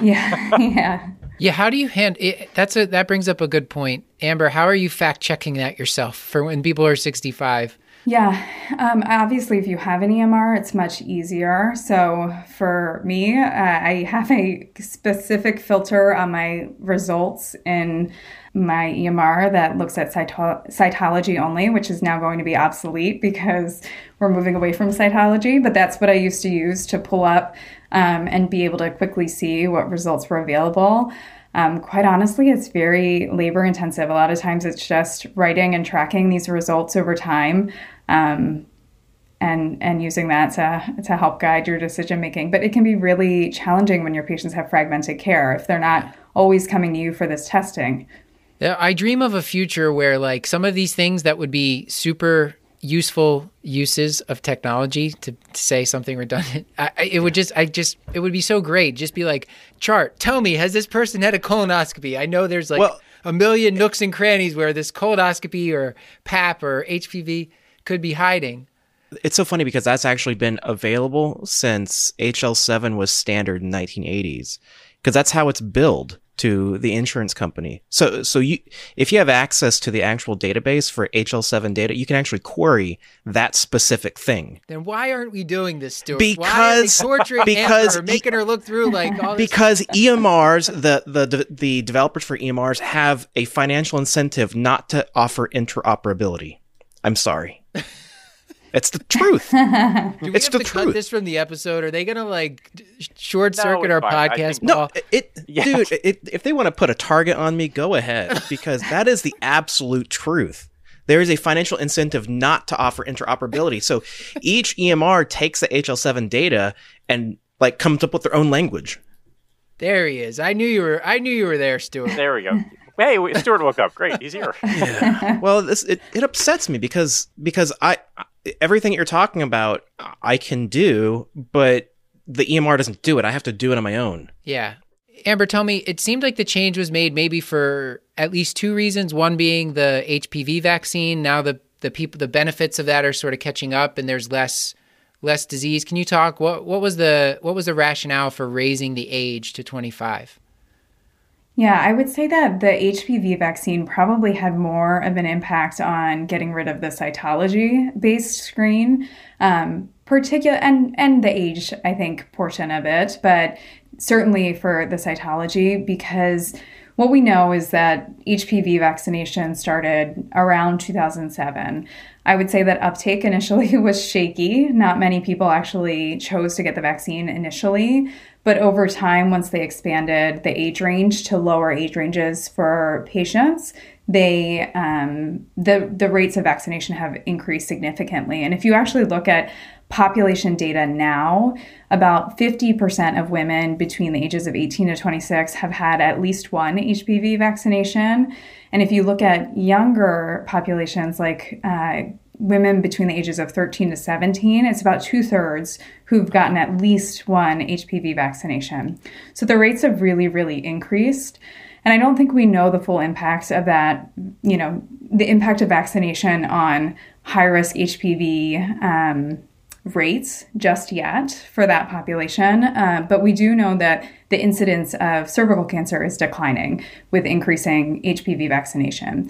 Speaker 4: Yeah, yeah.
Speaker 1: Yeah, how do you hand it, that's a that brings up a good point. Amber, how are you fact checking that yourself for when people are 65?
Speaker 4: Yeah, um, obviously, if you have an EMR, it's much easier. So for me, uh, I have a specific filter on my results in my EMR that looks at cyto- cytology only, which is now going to be obsolete because we're moving away from cytology. But that's what I used to use to pull up um, and be able to quickly see what results were available. Um, quite honestly, it's very labor intensive. A lot of times it's just writing and tracking these results over time. Um, and and using that to to help guide your decision making. But it can be really challenging when your patients have fragmented care if they're not always coming to you for this testing.
Speaker 1: I dream of a future where like some of these things that would be super useful uses of technology to, to say something redundant. I, I, it would just, I just, it would be so great. Just be like, chart, tell me, has this person had a colonoscopy? I know there's like well, a million nooks and crannies where this colonoscopy or PAP or HPV could be hiding.
Speaker 2: It's so funny because that's actually been available since HL7 was standard in 1980s because that's how it's billed to the insurance company. So, so you, if you have access to the actual database for HL7 data, you can actually query that specific thing.
Speaker 1: Then why aren't we doing this, Stuart?
Speaker 2: Because because
Speaker 1: her, making her look through like all
Speaker 2: because EMRs, the, the the developers for EMRs have a financial incentive not to offer interoperability. I'm sorry. It's the truth.
Speaker 1: Do we
Speaker 2: it's
Speaker 1: have
Speaker 2: the
Speaker 1: to
Speaker 2: truth.
Speaker 1: cut this from the episode? Are they gonna like short circuit
Speaker 3: it's
Speaker 1: our
Speaker 3: fine.
Speaker 1: Podcast?
Speaker 2: No, it,
Speaker 3: Yeah.
Speaker 2: dude. It, if they want to put a target on me, go ahead, because that is the absolute truth. There is a financial incentive not to offer interoperability. So each EMR takes the HL7 data and like comes up with their own language.
Speaker 1: There he is. I knew you were. I knew you were there, Stuart.
Speaker 3: There we go. Hey, Stuart woke up. Great, he's here.
Speaker 2: well, this it, it upsets me because because I everything you're talking about I can do, but the EMR doesn't do it. I have to do it on my own.
Speaker 1: Yeah. Amber, tell me, it seemed like the change was made maybe for at least two reasons. One being the HPV vaccine. Now the the people the benefits of that are sort of catching up and there's less less disease. Can you talk what what was the what was the rationale for raising the age to 25?
Speaker 4: Yeah, I would say that the HPV vaccine probably had more of an impact on getting rid of the cytology based screen, um, particular and and the age I think portion of it, but certainly for the cytology because what we know is that HPV vaccination started around 2007. I would say that uptake initially was shaky. Not many people actually chose to get the vaccine initially, but over time, once they expanded the age range to lower age ranges for patients, they um, the the rates of vaccination have increased significantly. And if you actually look at population data now, about 50% of women between the ages of 18 to 26 have had at least one HPV vaccination. And if you look at younger populations like uh, women between the ages of 13 to 17, it's about two thirds who've gotten at least one HPV vaccination. So the rates have really, really increased. And I don't think we know the full impact of that, you know, the impact of vaccination on high risk HPV um, rates just yet for that population. Uh, but we do know that the incidence of cervical cancer is declining with increasing HPV vaccination.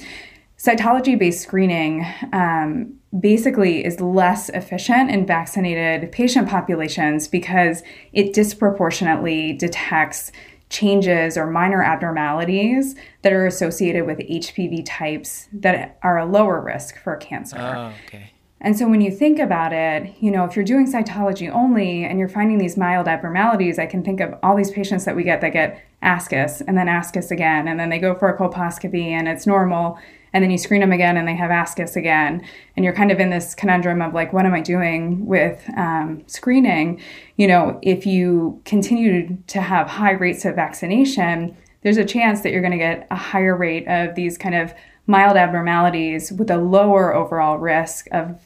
Speaker 4: Cytology based screening um, basically is less efficient in vaccinated patient populations because it disproportionately detects changes or minor abnormalities that are associated with HPV types that are a lower risk for cancer.
Speaker 1: Oh, okay.
Speaker 4: And so when you think about it, you know, if you're doing cytology only and you're finding these mild abnormalities, I can think of all these patients that we get that get ascus and then ascus again, and then they go for a colposcopy and it's normal, and then you screen them again and they have ascus again. And you're kind of in this conundrum of like, what am I doing with um, screening? You know, if you continue to have high rates of vaccination, there's a chance that you're going to get a higher rate of these kind of mild abnormalities with a lower overall risk of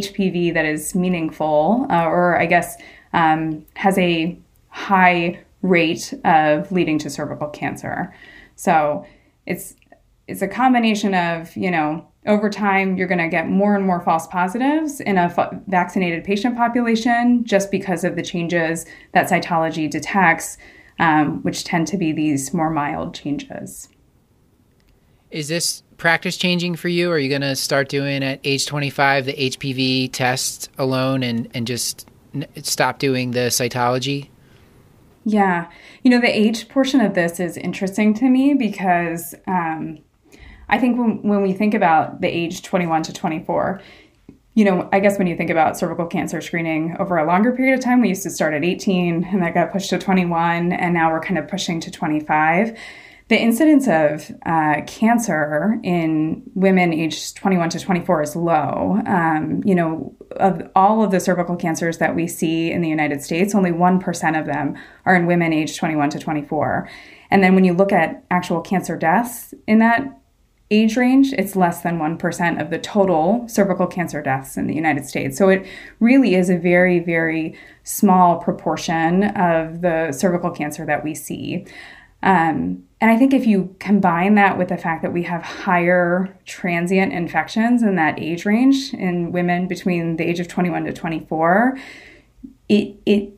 Speaker 4: HPV that is meaningful, uh, or I guess um, has a high rate of leading to cervical cancer. So it's it's a combination of you know over time you're going to get more and more false positives in a f- vaccinated patient population just because of the changes that cytology detects, um, which tend to be these more mild changes.
Speaker 1: Is this practice changing for you? Are you going to start doing at age 25 the HPV test alone and, and just n- stop doing the cytology?
Speaker 4: Yeah. You know, the age portion of this is interesting to me because um, I think when, when we think about the age 21 to 24, you know, I guess when you think about cervical cancer screening over a longer period of time, we used to start at 18 and that got pushed to 21, and now we're kind of pushing to 25 the incidence of uh, cancer in women aged 21 to 24 is low. Um, you know, of all of the cervical cancers that we see in the United States, only 1% of them are in women aged 21 to 24. And then when you look at actual cancer deaths in that age range, it's less than 1% of the total cervical cancer deaths in the United States. So it really is a very, very small proportion of the cervical cancer that we see. Um, and I think if you combine that with the fact that we have higher transient infections in that age range in women between the age of 21 to 24, it, it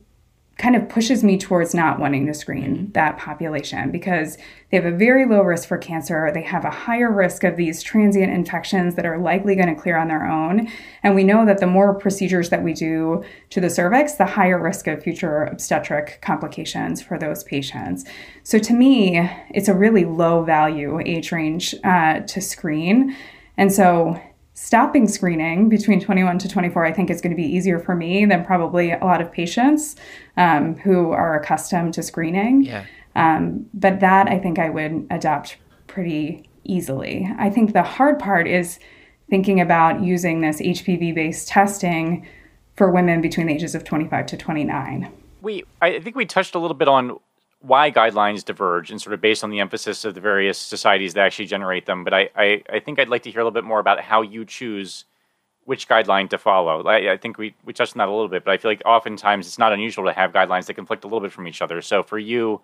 Speaker 4: kind of pushes me towards not wanting to screen that population because they have a very low risk for cancer. They have a higher risk of these transient infections that are likely going to clear on their own. And we know that the more procedures that we do to the cervix, the higher risk of future obstetric complications for those patients. So to me, it's a really low value age range uh, to screen. And so stopping screening between 21 to 24 i think is going to be easier for me than probably a lot of patients um, who are accustomed to screening.
Speaker 1: Yeah.
Speaker 4: um, but that i think i would adopt pretty easily. I think the hard part is thinking about using this hpv based testing for women between the ages of 25 to 29
Speaker 3: We, I think we touched a little bit on why guidelines diverge and sort of based on the emphasis of the various societies that actually generate them. But I, I, I think I'd like to hear a little bit more about how you choose which guideline to follow. I, I think we, we touched on that a little bit, but I feel like oftentimes it's not unusual to have guidelines that conflict a little bit from each other. So for you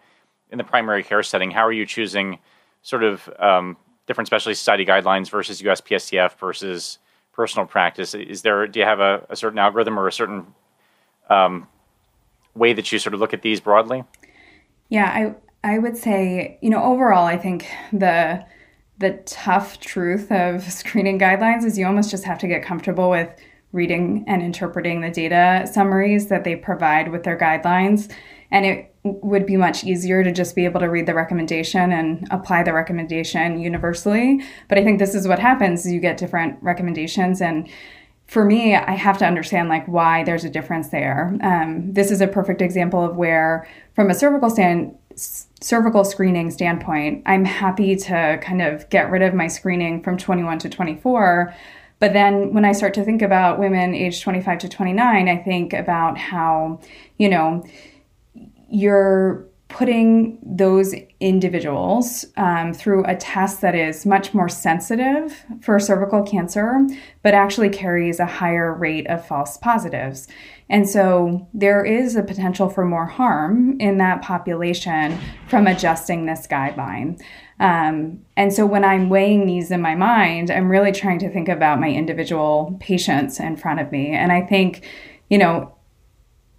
Speaker 3: in the primary care setting, how are you choosing sort of um, different specialty society guidelines versus USPSTF versus personal practice? Is there, do you have a, a certain algorithm or a certain um, way that you sort of look at these broadly?
Speaker 4: Yeah, I I would say, you know, overall I think the the tough truth of screening guidelines is you almost just have to get comfortable with reading and interpreting the data summaries that they provide with their guidelines. And it would be much easier to just be able to read the recommendation and apply the recommendation universally. But I think this is what happens you get different recommendations and for me, I have to understand like why there's a difference there. Um, this is a perfect example of where, from a cervical stand, cervical screening standpoint, I'm happy to kind of get rid of my screening from 21 to 24. But then when I start to think about women aged 25 to 29, I think about how, you know, you're putting those individuals um, through a test that is much more sensitive for cervical cancer, but actually carries a higher rate of false positives. And so there is a potential for more harm in that population from adjusting this guideline. Um, and so when I'm weighing these in my mind, I'm really trying to think about my individual patients in front of me. And I think, you know,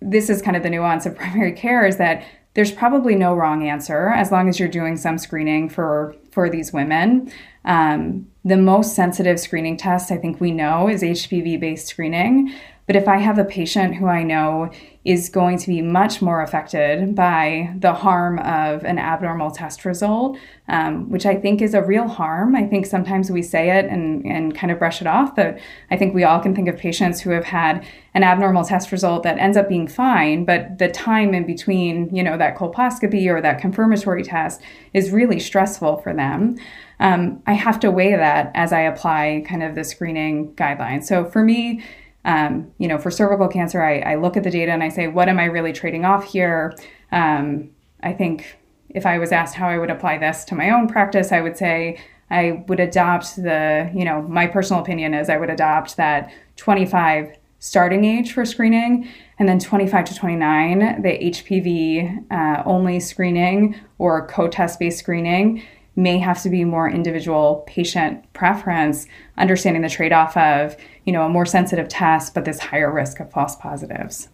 Speaker 4: this is kind of the nuance of primary care is that there's probably no wrong answer as long as you're doing some screening for for these women. Um, the most sensitive screening test I think we know is HPV based screening. But if I have a patient who I know is going to be much more affected by the harm of an abnormal test result, um, which I think is a real harm. I think sometimes we say it and, and kind of brush it off, but I think we all can think of patients who have had an abnormal test result that ends up being fine, but the time in between, you know, that colposcopy or that confirmatory test is really stressful for them. Um, I have to weigh that as I apply kind of the screening guidelines. So for me, um, you know, for cervical cancer, I, I, look at the data and I say, what am I really trading off here? Um, I think if I was asked how I would apply this to my own practice, I would say I would adopt the, you know, my personal opinion is I would adopt that 25 starting age for screening and then 25 to 29, the HPV uh, only screening or co test based screening may have to be more individual patient preference, understanding the trade off of, you know, a more sensitive test, but this higher risk of false positives.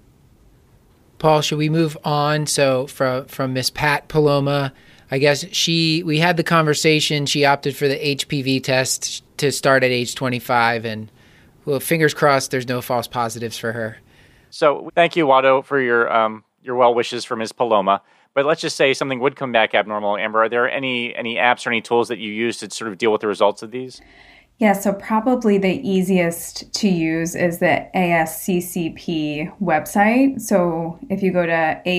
Speaker 1: Paul, should we move on? So from from Miss Pat Paloma, I guess she we had the conversation. She opted for the HPV test to start at age 25, and well, fingers crossed, there's no false positives for her.
Speaker 3: So thank you, Watto, for your um, your well wishes for Ms. Paloma. But let's just say something would come back abnormal. Amber, are there any any apps or any tools that you use to sort of deal with the results of these?
Speaker 4: Yeah, so probably the easiest to use is the ASCCP website. So if you go to app.asccp.org,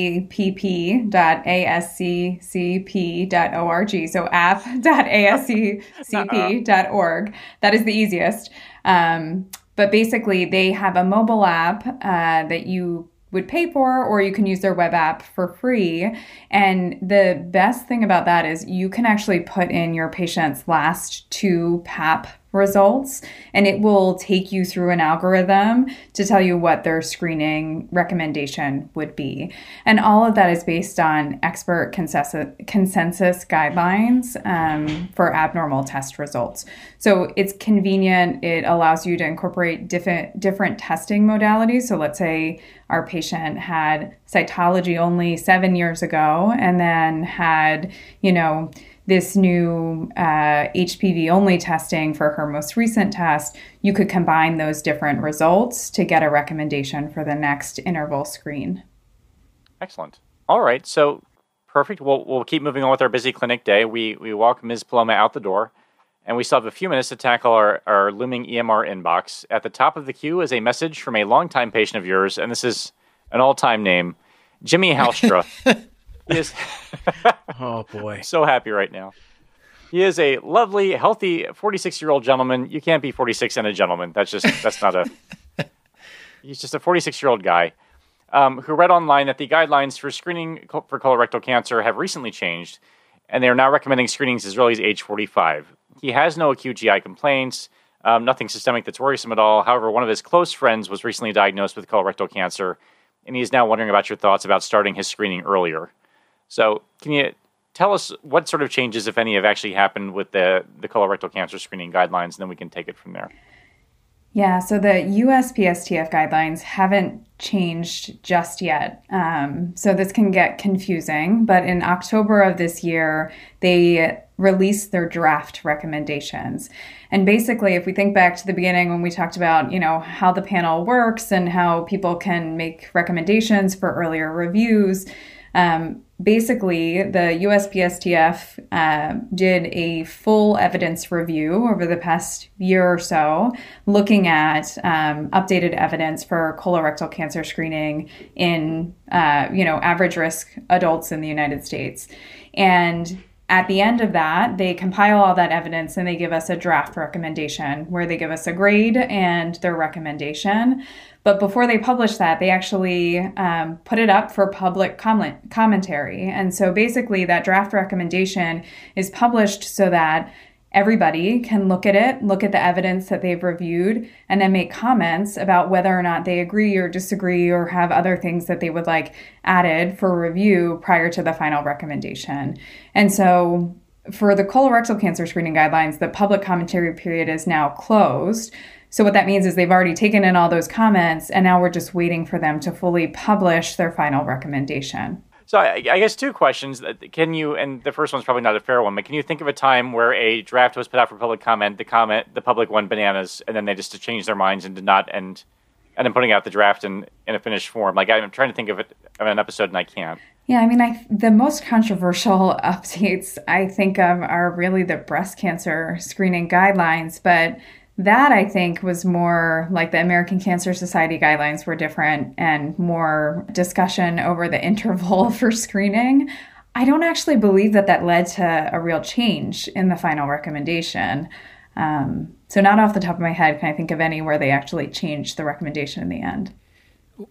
Speaker 4: so app.asccp.org, that is the easiest. Um, but basically, they have a mobile app uh, that you would pay for, or you can use their web app for free. And the best thing about that is you can actually put in your patient's last two PAP results and it will take you through an algorithm to tell you what their screening recommendation would be. And all of that is based on expert consensus, consensus guidelines um, for abnormal test results. So it's convenient. It allows you to incorporate different different testing modalities. So let's say our patient had cytology only seven years ago and then had, you know, this new uh, HPV only testing for her most recent test, you could combine those different results to get a recommendation for the next interval screen.
Speaker 3: Excellent. All right. So perfect. We'll, we'll keep moving on with our busy clinic day. We, we walk Ms. Paloma out the door, and we still have a few minutes to tackle our, our looming EMR inbox. At the top of the queue is a message from a longtime patient of yours, and this is an all time name Jimmy Halstra. He is
Speaker 2: oh boy.
Speaker 3: so happy right now. He is a lovely, healthy 46 year old gentleman. You can't be 46 and a gentleman. That's just, that's not a, he's just a 46 year old guy um, who read online that the guidelines for screening for colorectal cancer have recently changed, and they are now recommending screenings as early as age 45. He has no acute GI complaints, um, nothing systemic that's worrisome at all. However, one of his close friends was recently diagnosed with colorectal cancer, and he is now wondering about your thoughts about starting his screening earlier. So, can you tell us what sort of changes, if any, have actually happened with the, the colorectal cancer screening guidelines, and then we can take it from there?
Speaker 4: Yeah, so the USPSTF guidelines haven't changed just yet. Um, so this can get confusing, but in October of this year, they released their draft recommendations. And basically, if we think back to the beginning when we talked about, you know, how the panel works and how people can make recommendations for earlier reviews, um, basically, the USPSTF uh, did a full evidence review over the past year or so, looking at um, updated evidence for colorectal cancer screening in, uh, you know, average risk adults in the United States. And at the end of that, they compile all that evidence and they give us a draft recommendation where they give us a grade and their recommendation. But before they publish that, they actually um, put it up for public comment- commentary. And so basically, that draft recommendation is published so that everybody can look at it, look at the evidence that they've reviewed, and then make comments about whether or not they agree or disagree or have other things that they would like added for review prior to the final recommendation. And so for the colorectal cancer screening guidelines, the public commentary period is now closed. So what that means is they've already taken in all those comments and now we're just waiting for them to fully publish their final recommendation.
Speaker 3: So I, I, guess two questions. Uh, can you, and the first one's probably not a fair one, but can you think of a time where a draft was put out for public comment, the comment, the public went bananas, and then they just changed their minds and did not end, and then putting out the draft in, in a finished form? Like I'm trying to think of it of an episode and I can't.
Speaker 4: Yeah, I mean, I the most controversial updates I think of are really the breast cancer screening guidelines, but that I think was more like the American Cancer Society guidelines were different and more discussion over the interval for screening. I don't actually believe that that led to a real change in the final recommendation. Um, so, not off the top of my head, can I think of any where they actually changed the recommendation in the end?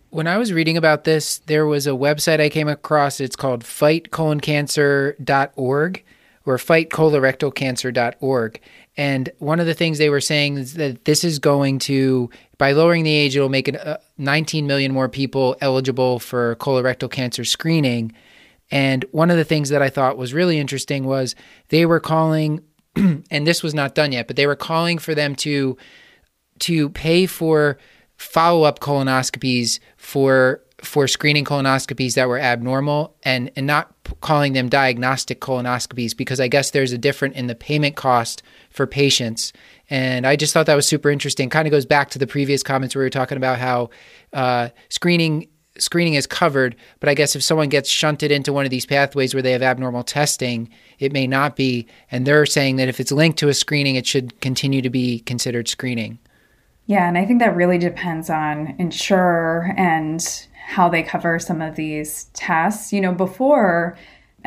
Speaker 1: When I was reading about this, there was a website I came across. It's called fightcoloncancer.org or fightcolorectalcancer.org. And one of the things they were saying is that this is going to, by lowering the age, it'll make uh, 19 million more people eligible for colorectal cancer screening. And one of the things that I thought was really interesting was they were calling, and this was not done yet, but they were calling for them to to pay for follow up colonoscopies for for screening colonoscopies that were abnormal and and not calling them diagnostic colonoscopies because I guess there's a difference in the payment cost for patients. And I just thought that was super interesting. Kind of goes back to the previous comments where we were talking about how uh, screening screening is covered, but I guess if someone gets shunted into one of these pathways where they have abnormal testing, it may not be. And they're saying that if it's linked to a screening, it should continue to be considered screening.
Speaker 4: Yeah, and I think that really depends on insurer and how they cover some of these tests. You know, before,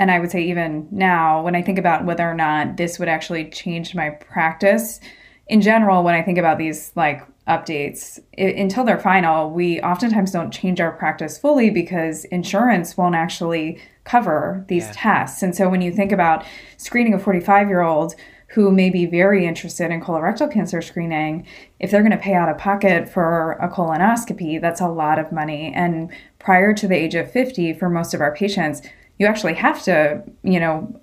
Speaker 4: and I would say even now, when I think about whether or not this would actually change my practice, in general, when I think about these like updates it, until they're final, we oftentimes don't change our practice fully because insurance won't actually cover these yeah. tests. And so when you think about screening a 45 year old who may be very interested in colorectal cancer screening, if they're going to pay out of pocket for a colonoscopy, that's a lot of money. And prior to the age of 50, for most of our patients, you actually have to, you know,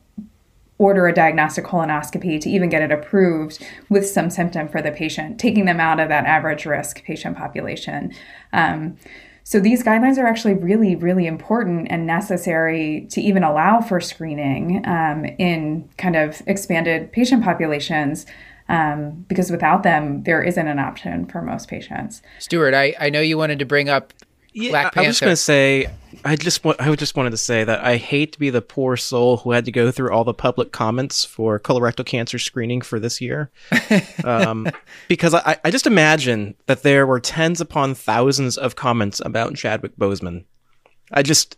Speaker 4: order a diagnostic colonoscopy to even get it approved with some symptom for the patient, taking them out of that average risk patient population. Um, so these guidelines are actually really, really important and necessary to even allow for screening um, in kind of expanded patient populations. Um, because without them, there isn't an option for most patients.
Speaker 1: Stuart, I, I know you wanted to bring up
Speaker 2: yeah,
Speaker 1: Black Panther.
Speaker 2: I was going to say, I just want, I just wanted to say that I hate to be the poor soul who had to go through all the public comments for colorectal cancer screening for this year, um, because I, I just imagine that there were tens upon thousands of comments about Chadwick Boseman. I just,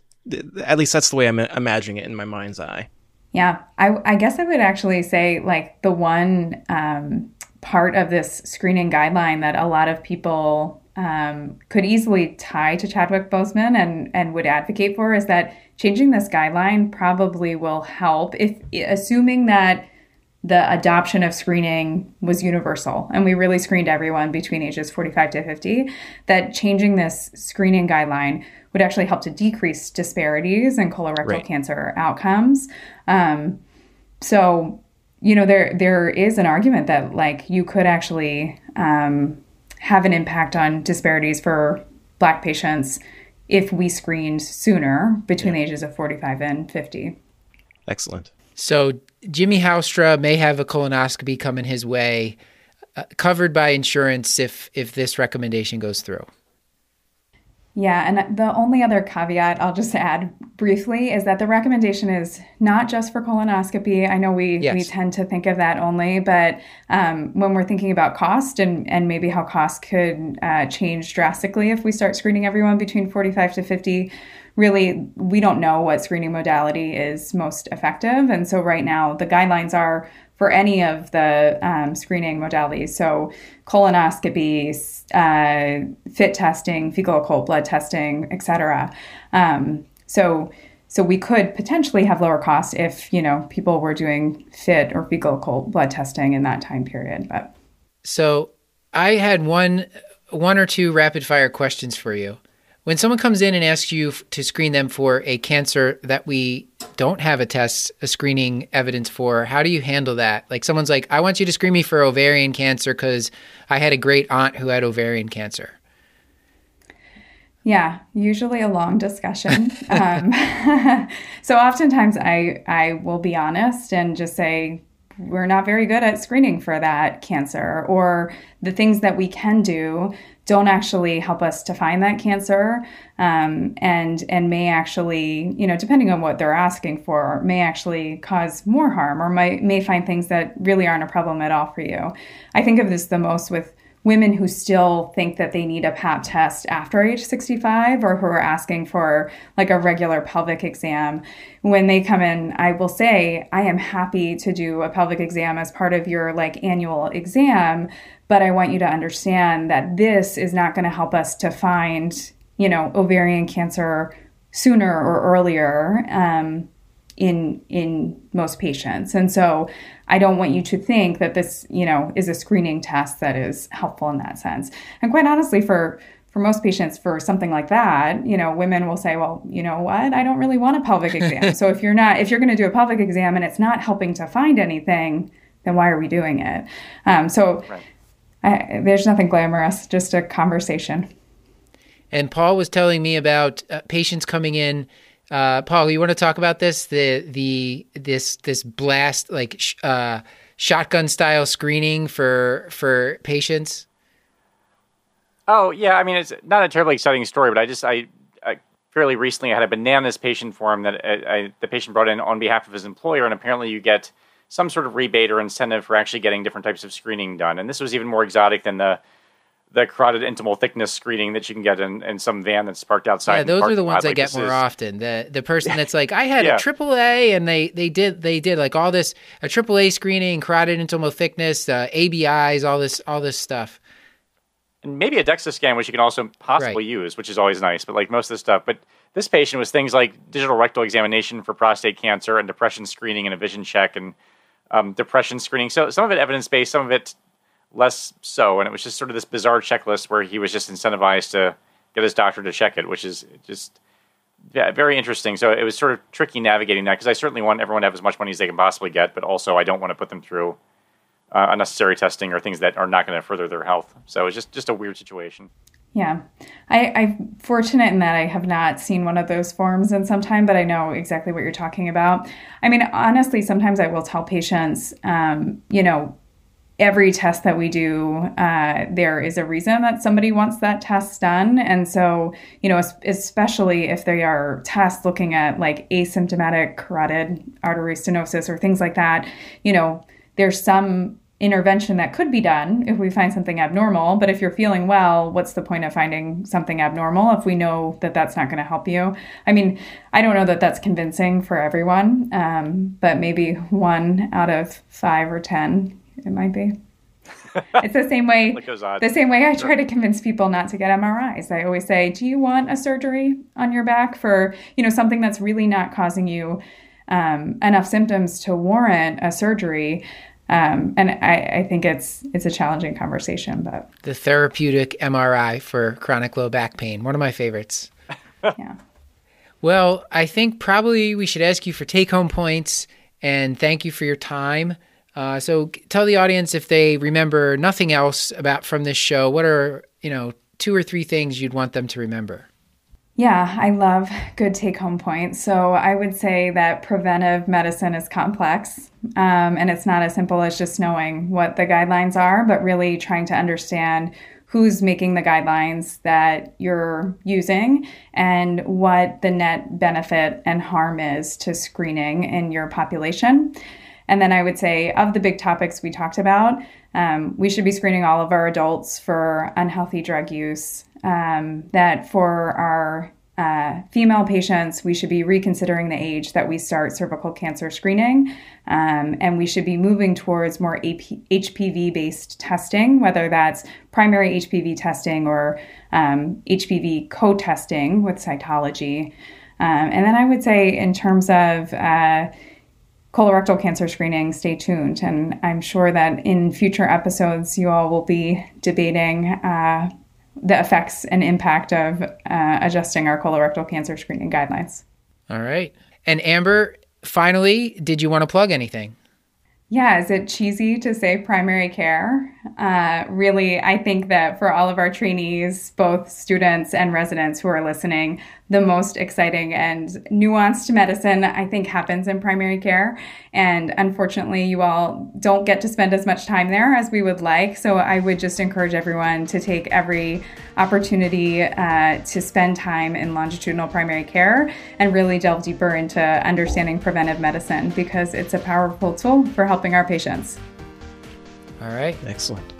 Speaker 2: at least that's the way I'm imagining it in my mind's eye.
Speaker 4: Yeah, I, I guess I would actually say like the one um, part of this screening guideline that a lot of people um, could easily tie to Chadwick Boseman and, and would advocate for is that changing this guideline probably will help if assuming that the adoption of screening was universal and we really screened everyone between ages 45 to 50 that changing this screening guideline would actually help to decrease disparities in colorectal right. cancer outcomes um, so you know there there is an argument that like you could actually um, have an impact on disparities for Black patients if we screened sooner between yeah. the ages of 45 and 50.
Speaker 2: Excellent.
Speaker 1: So Jimmy Houstra may have a colonoscopy coming his way, uh, covered by insurance if if this recommendation goes through.
Speaker 4: Yeah, and the only other caveat I'll just add briefly is that the recommendation is not just for colonoscopy. I know we, yes. we tend to think of that only, but um, when we're thinking about cost and, and maybe how cost could uh, change drastically if we start screening everyone between 45 to 50, really, we don't know what screening modality is most effective. And so right now, the guidelines are for any of the um, screening modalities. So, colonoscopy, uh, FIT testing, fecal occult blood testing, etc. Um, so, so we could potentially have lower costs if you know people were doing FIT or fecal occult blood testing in that time period. But
Speaker 1: so, I had one one or two rapid fire questions for you. When someone comes in and asks you to screen them for a cancer that we don't have a test, a screening evidence for, how do you handle that? Like someone's like, I want you to screen me for ovarian cancer because I had a great aunt who had ovarian cancer.
Speaker 4: Yeah, usually a long discussion. um, so oftentimes I I will be honest and just say we're not very good at screening for that cancer or the things that we can do don't actually help us to find that cancer um, and and may actually you know depending on what they're asking for may actually cause more harm or might may find things that really aren't a problem at all for you. I think of this the most with women who still think that they need a pap test after age 65 or who are asking for like a regular pelvic exam. When they come in i will say i am happy to do a pelvic exam as part of your like annual exam but I want you to understand that this is not going to help us to find, you know, ovarian cancer sooner or earlier. Um, in in most patients. And so I don't want you to think that this, you know, is a screening test that is helpful in that sense. And quite honestly, for for most patients for something like that you know women will say well you know what i don't really want a pelvic exam so if you're not if you're going to do a pelvic exam and it's not helping to find anything then why are we doing it um, so right. I, there's nothing glamorous, just a conversation.
Speaker 1: And Paul was telling me about uh, patients coming in. Uh, Paul, you want to talk about this? The the this this blast like sh- uh, shotgun style screening for for patients.
Speaker 3: Oh yeah, I mean it's not a terribly exciting story, but I just I fairly recently, I had a bananas patient for him that I, uh, I, the patient brought in on behalf of his employer, and apparently you get some sort of rebate or incentive for actually getting different types of screening done. And this was even more exotic than the the carotid intimal thickness screening that you can get in, in some van that's parked outside.
Speaker 1: Yeah, those are the ones I get more is... often. The the person that's like, I had yeah. a AAA, and they they did they did like all this a AAA screening, carotid intimal thickness, uh, ABIs, all this all this stuff.
Speaker 3: And maybe a DEXA scan, which you can also possibly right. use, which is always nice. But like most of the stuff, but this patient was things like digital rectal examination for prostate cancer and depression screening and a vision check and um, depression screening. So some of it evidence based, some of it less so. And it was just sort of this bizarre checklist where he was just incentivized to get his doctor to check it, which is just yeah, very interesting. So it was sort of tricky navigating that because I certainly want everyone to have as much money as they can possibly get, but also I don't want to put them through uh, unnecessary testing or things that are not going to further their health. So it's just just a weird situation.
Speaker 4: Yeah, I, I'm fortunate in that I have not seen one of those forms in some time, but I know exactly what you're talking about. I mean, honestly, sometimes I will tell patients, um, you know, every test that we do, uh, there is a reason that somebody wants that test done. And so, you know, especially if they are tests looking at like asymptomatic carotid artery stenosis or things like that, you know, there's some intervention that could be done if we find something abnormal. But if you're feeling well, what's the point of finding something abnormal if we know that that's not going to help you? I mean, I don't know that that's convincing for everyone, um, but maybe one out of five or 10, it might be. it's the same way. the same way I try to convince people not to get MRIs. I always say, "Do you want a surgery on your back for you know something that's really not causing you um, enough symptoms to warrant a surgery?" Um, and I, I, think it's it's a challenging conversation, but
Speaker 1: the therapeutic MRI for chronic low back pain, one of my favorites.
Speaker 4: yeah.
Speaker 1: Well, I think probably we should ask you for take home points and thank you for your time. Uh, so tell the audience if they remember nothing else about from this show, what are you know two or three things you'd want them to remember?
Speaker 4: Yeah, I love good take home points. So I would say that preventive medicine is complex um, and it's not as simple as just knowing what the guidelines are, but really trying to understand who's making the guidelines that you're using and what the net benefit and harm is to screening in your population. And then I would say, of the big topics we talked about, um, we should be screening all of our adults for unhealthy drug use, um, that for our uh, female patients, we should be reconsidering the age that we start cervical cancer screening. Um, and we should be moving towards more AP, HPV based testing, whether that's primary HPV testing or um, HPV co testing with cytology. Um, and then I would say, in terms of uh, colorectal cancer screening, stay tuned. And I'm sure that in future episodes, you all will be debating uh, the effects and impact of uh, adjusting our colorectal cancer screening guidelines.
Speaker 1: All right. And Amber, finally, did you want to plug anything?
Speaker 4: Yeah, is it cheesy to say primary care? Uh, really, I think that for all of our trainees, both students and residents who are listening, the most exciting and nuanced medicine, I think, happens in primary care. And unfortunately, you all don't get to spend as much time there as we would like. So I would just encourage everyone to take every opportunity uh, to spend time in longitudinal primary care and really delve deeper into understanding preventive medicine because it's a powerful tool for helping our patients.
Speaker 1: All right.
Speaker 2: Excellent.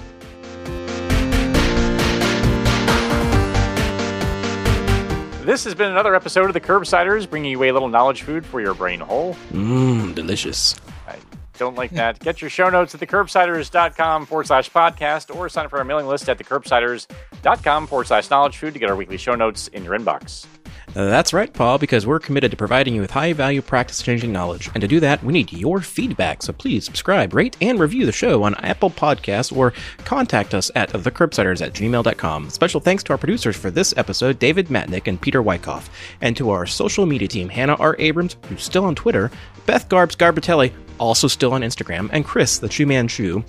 Speaker 3: This has been another episode of the Curbsiders, bringing you a little knowledge food for your brain hole.
Speaker 2: Mmm, delicious.
Speaker 3: I don't like that. Get your show notes at thecurbsiders.com forward slash podcast or sign up for our mailing list at thecurbsiders.com forward slash knowledge food to get our weekly show notes in your inbox.
Speaker 2: That's right, Paul, because we're committed to providing you with high value practice changing knowledge. And to do that, we need your feedback. So please subscribe, rate, and review the show on Apple Podcasts or contact us at thecurbsiders at gmail.com. Special thanks to our producers for this episode, David Madick and Peter Wikoff, and to our social media team, Hannah R. Abrams, who's still on Twitter, Beth Garbs Garbitelli, also still on Instagram, and Chris, the Chew Man Chew,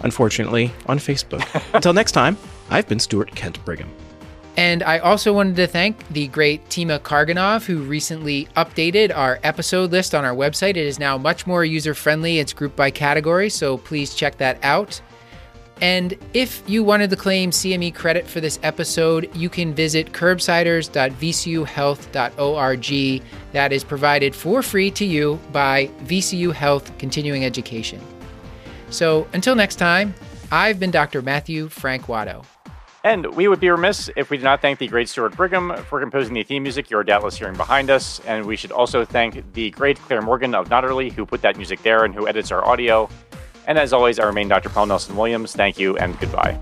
Speaker 2: unfortunately, on Facebook. Until next time, I've been Stuart Kent Brigham.
Speaker 1: And I also wanted to thank the great Tima Karganov, who recently updated our episode list on our website. It is now much more user friendly. It's grouped by category, so please check that out. And if you wanted to claim CME credit for this episode, you can visit curbsiders.vcuhealth.org. That is provided for free to you by VCU Health Continuing Education. So until next time, I've been Dr. Matthew Frank Watto.
Speaker 3: And we would be remiss if we did not thank the great Stuart Brigham for composing the theme music you're doubtless hearing behind us. And we should also thank the great Clair Morgan of Nodderly, who put that music there and who edits our audio. And as always, I remain Dr. Paul Nelson Williams. Thank you and goodbye.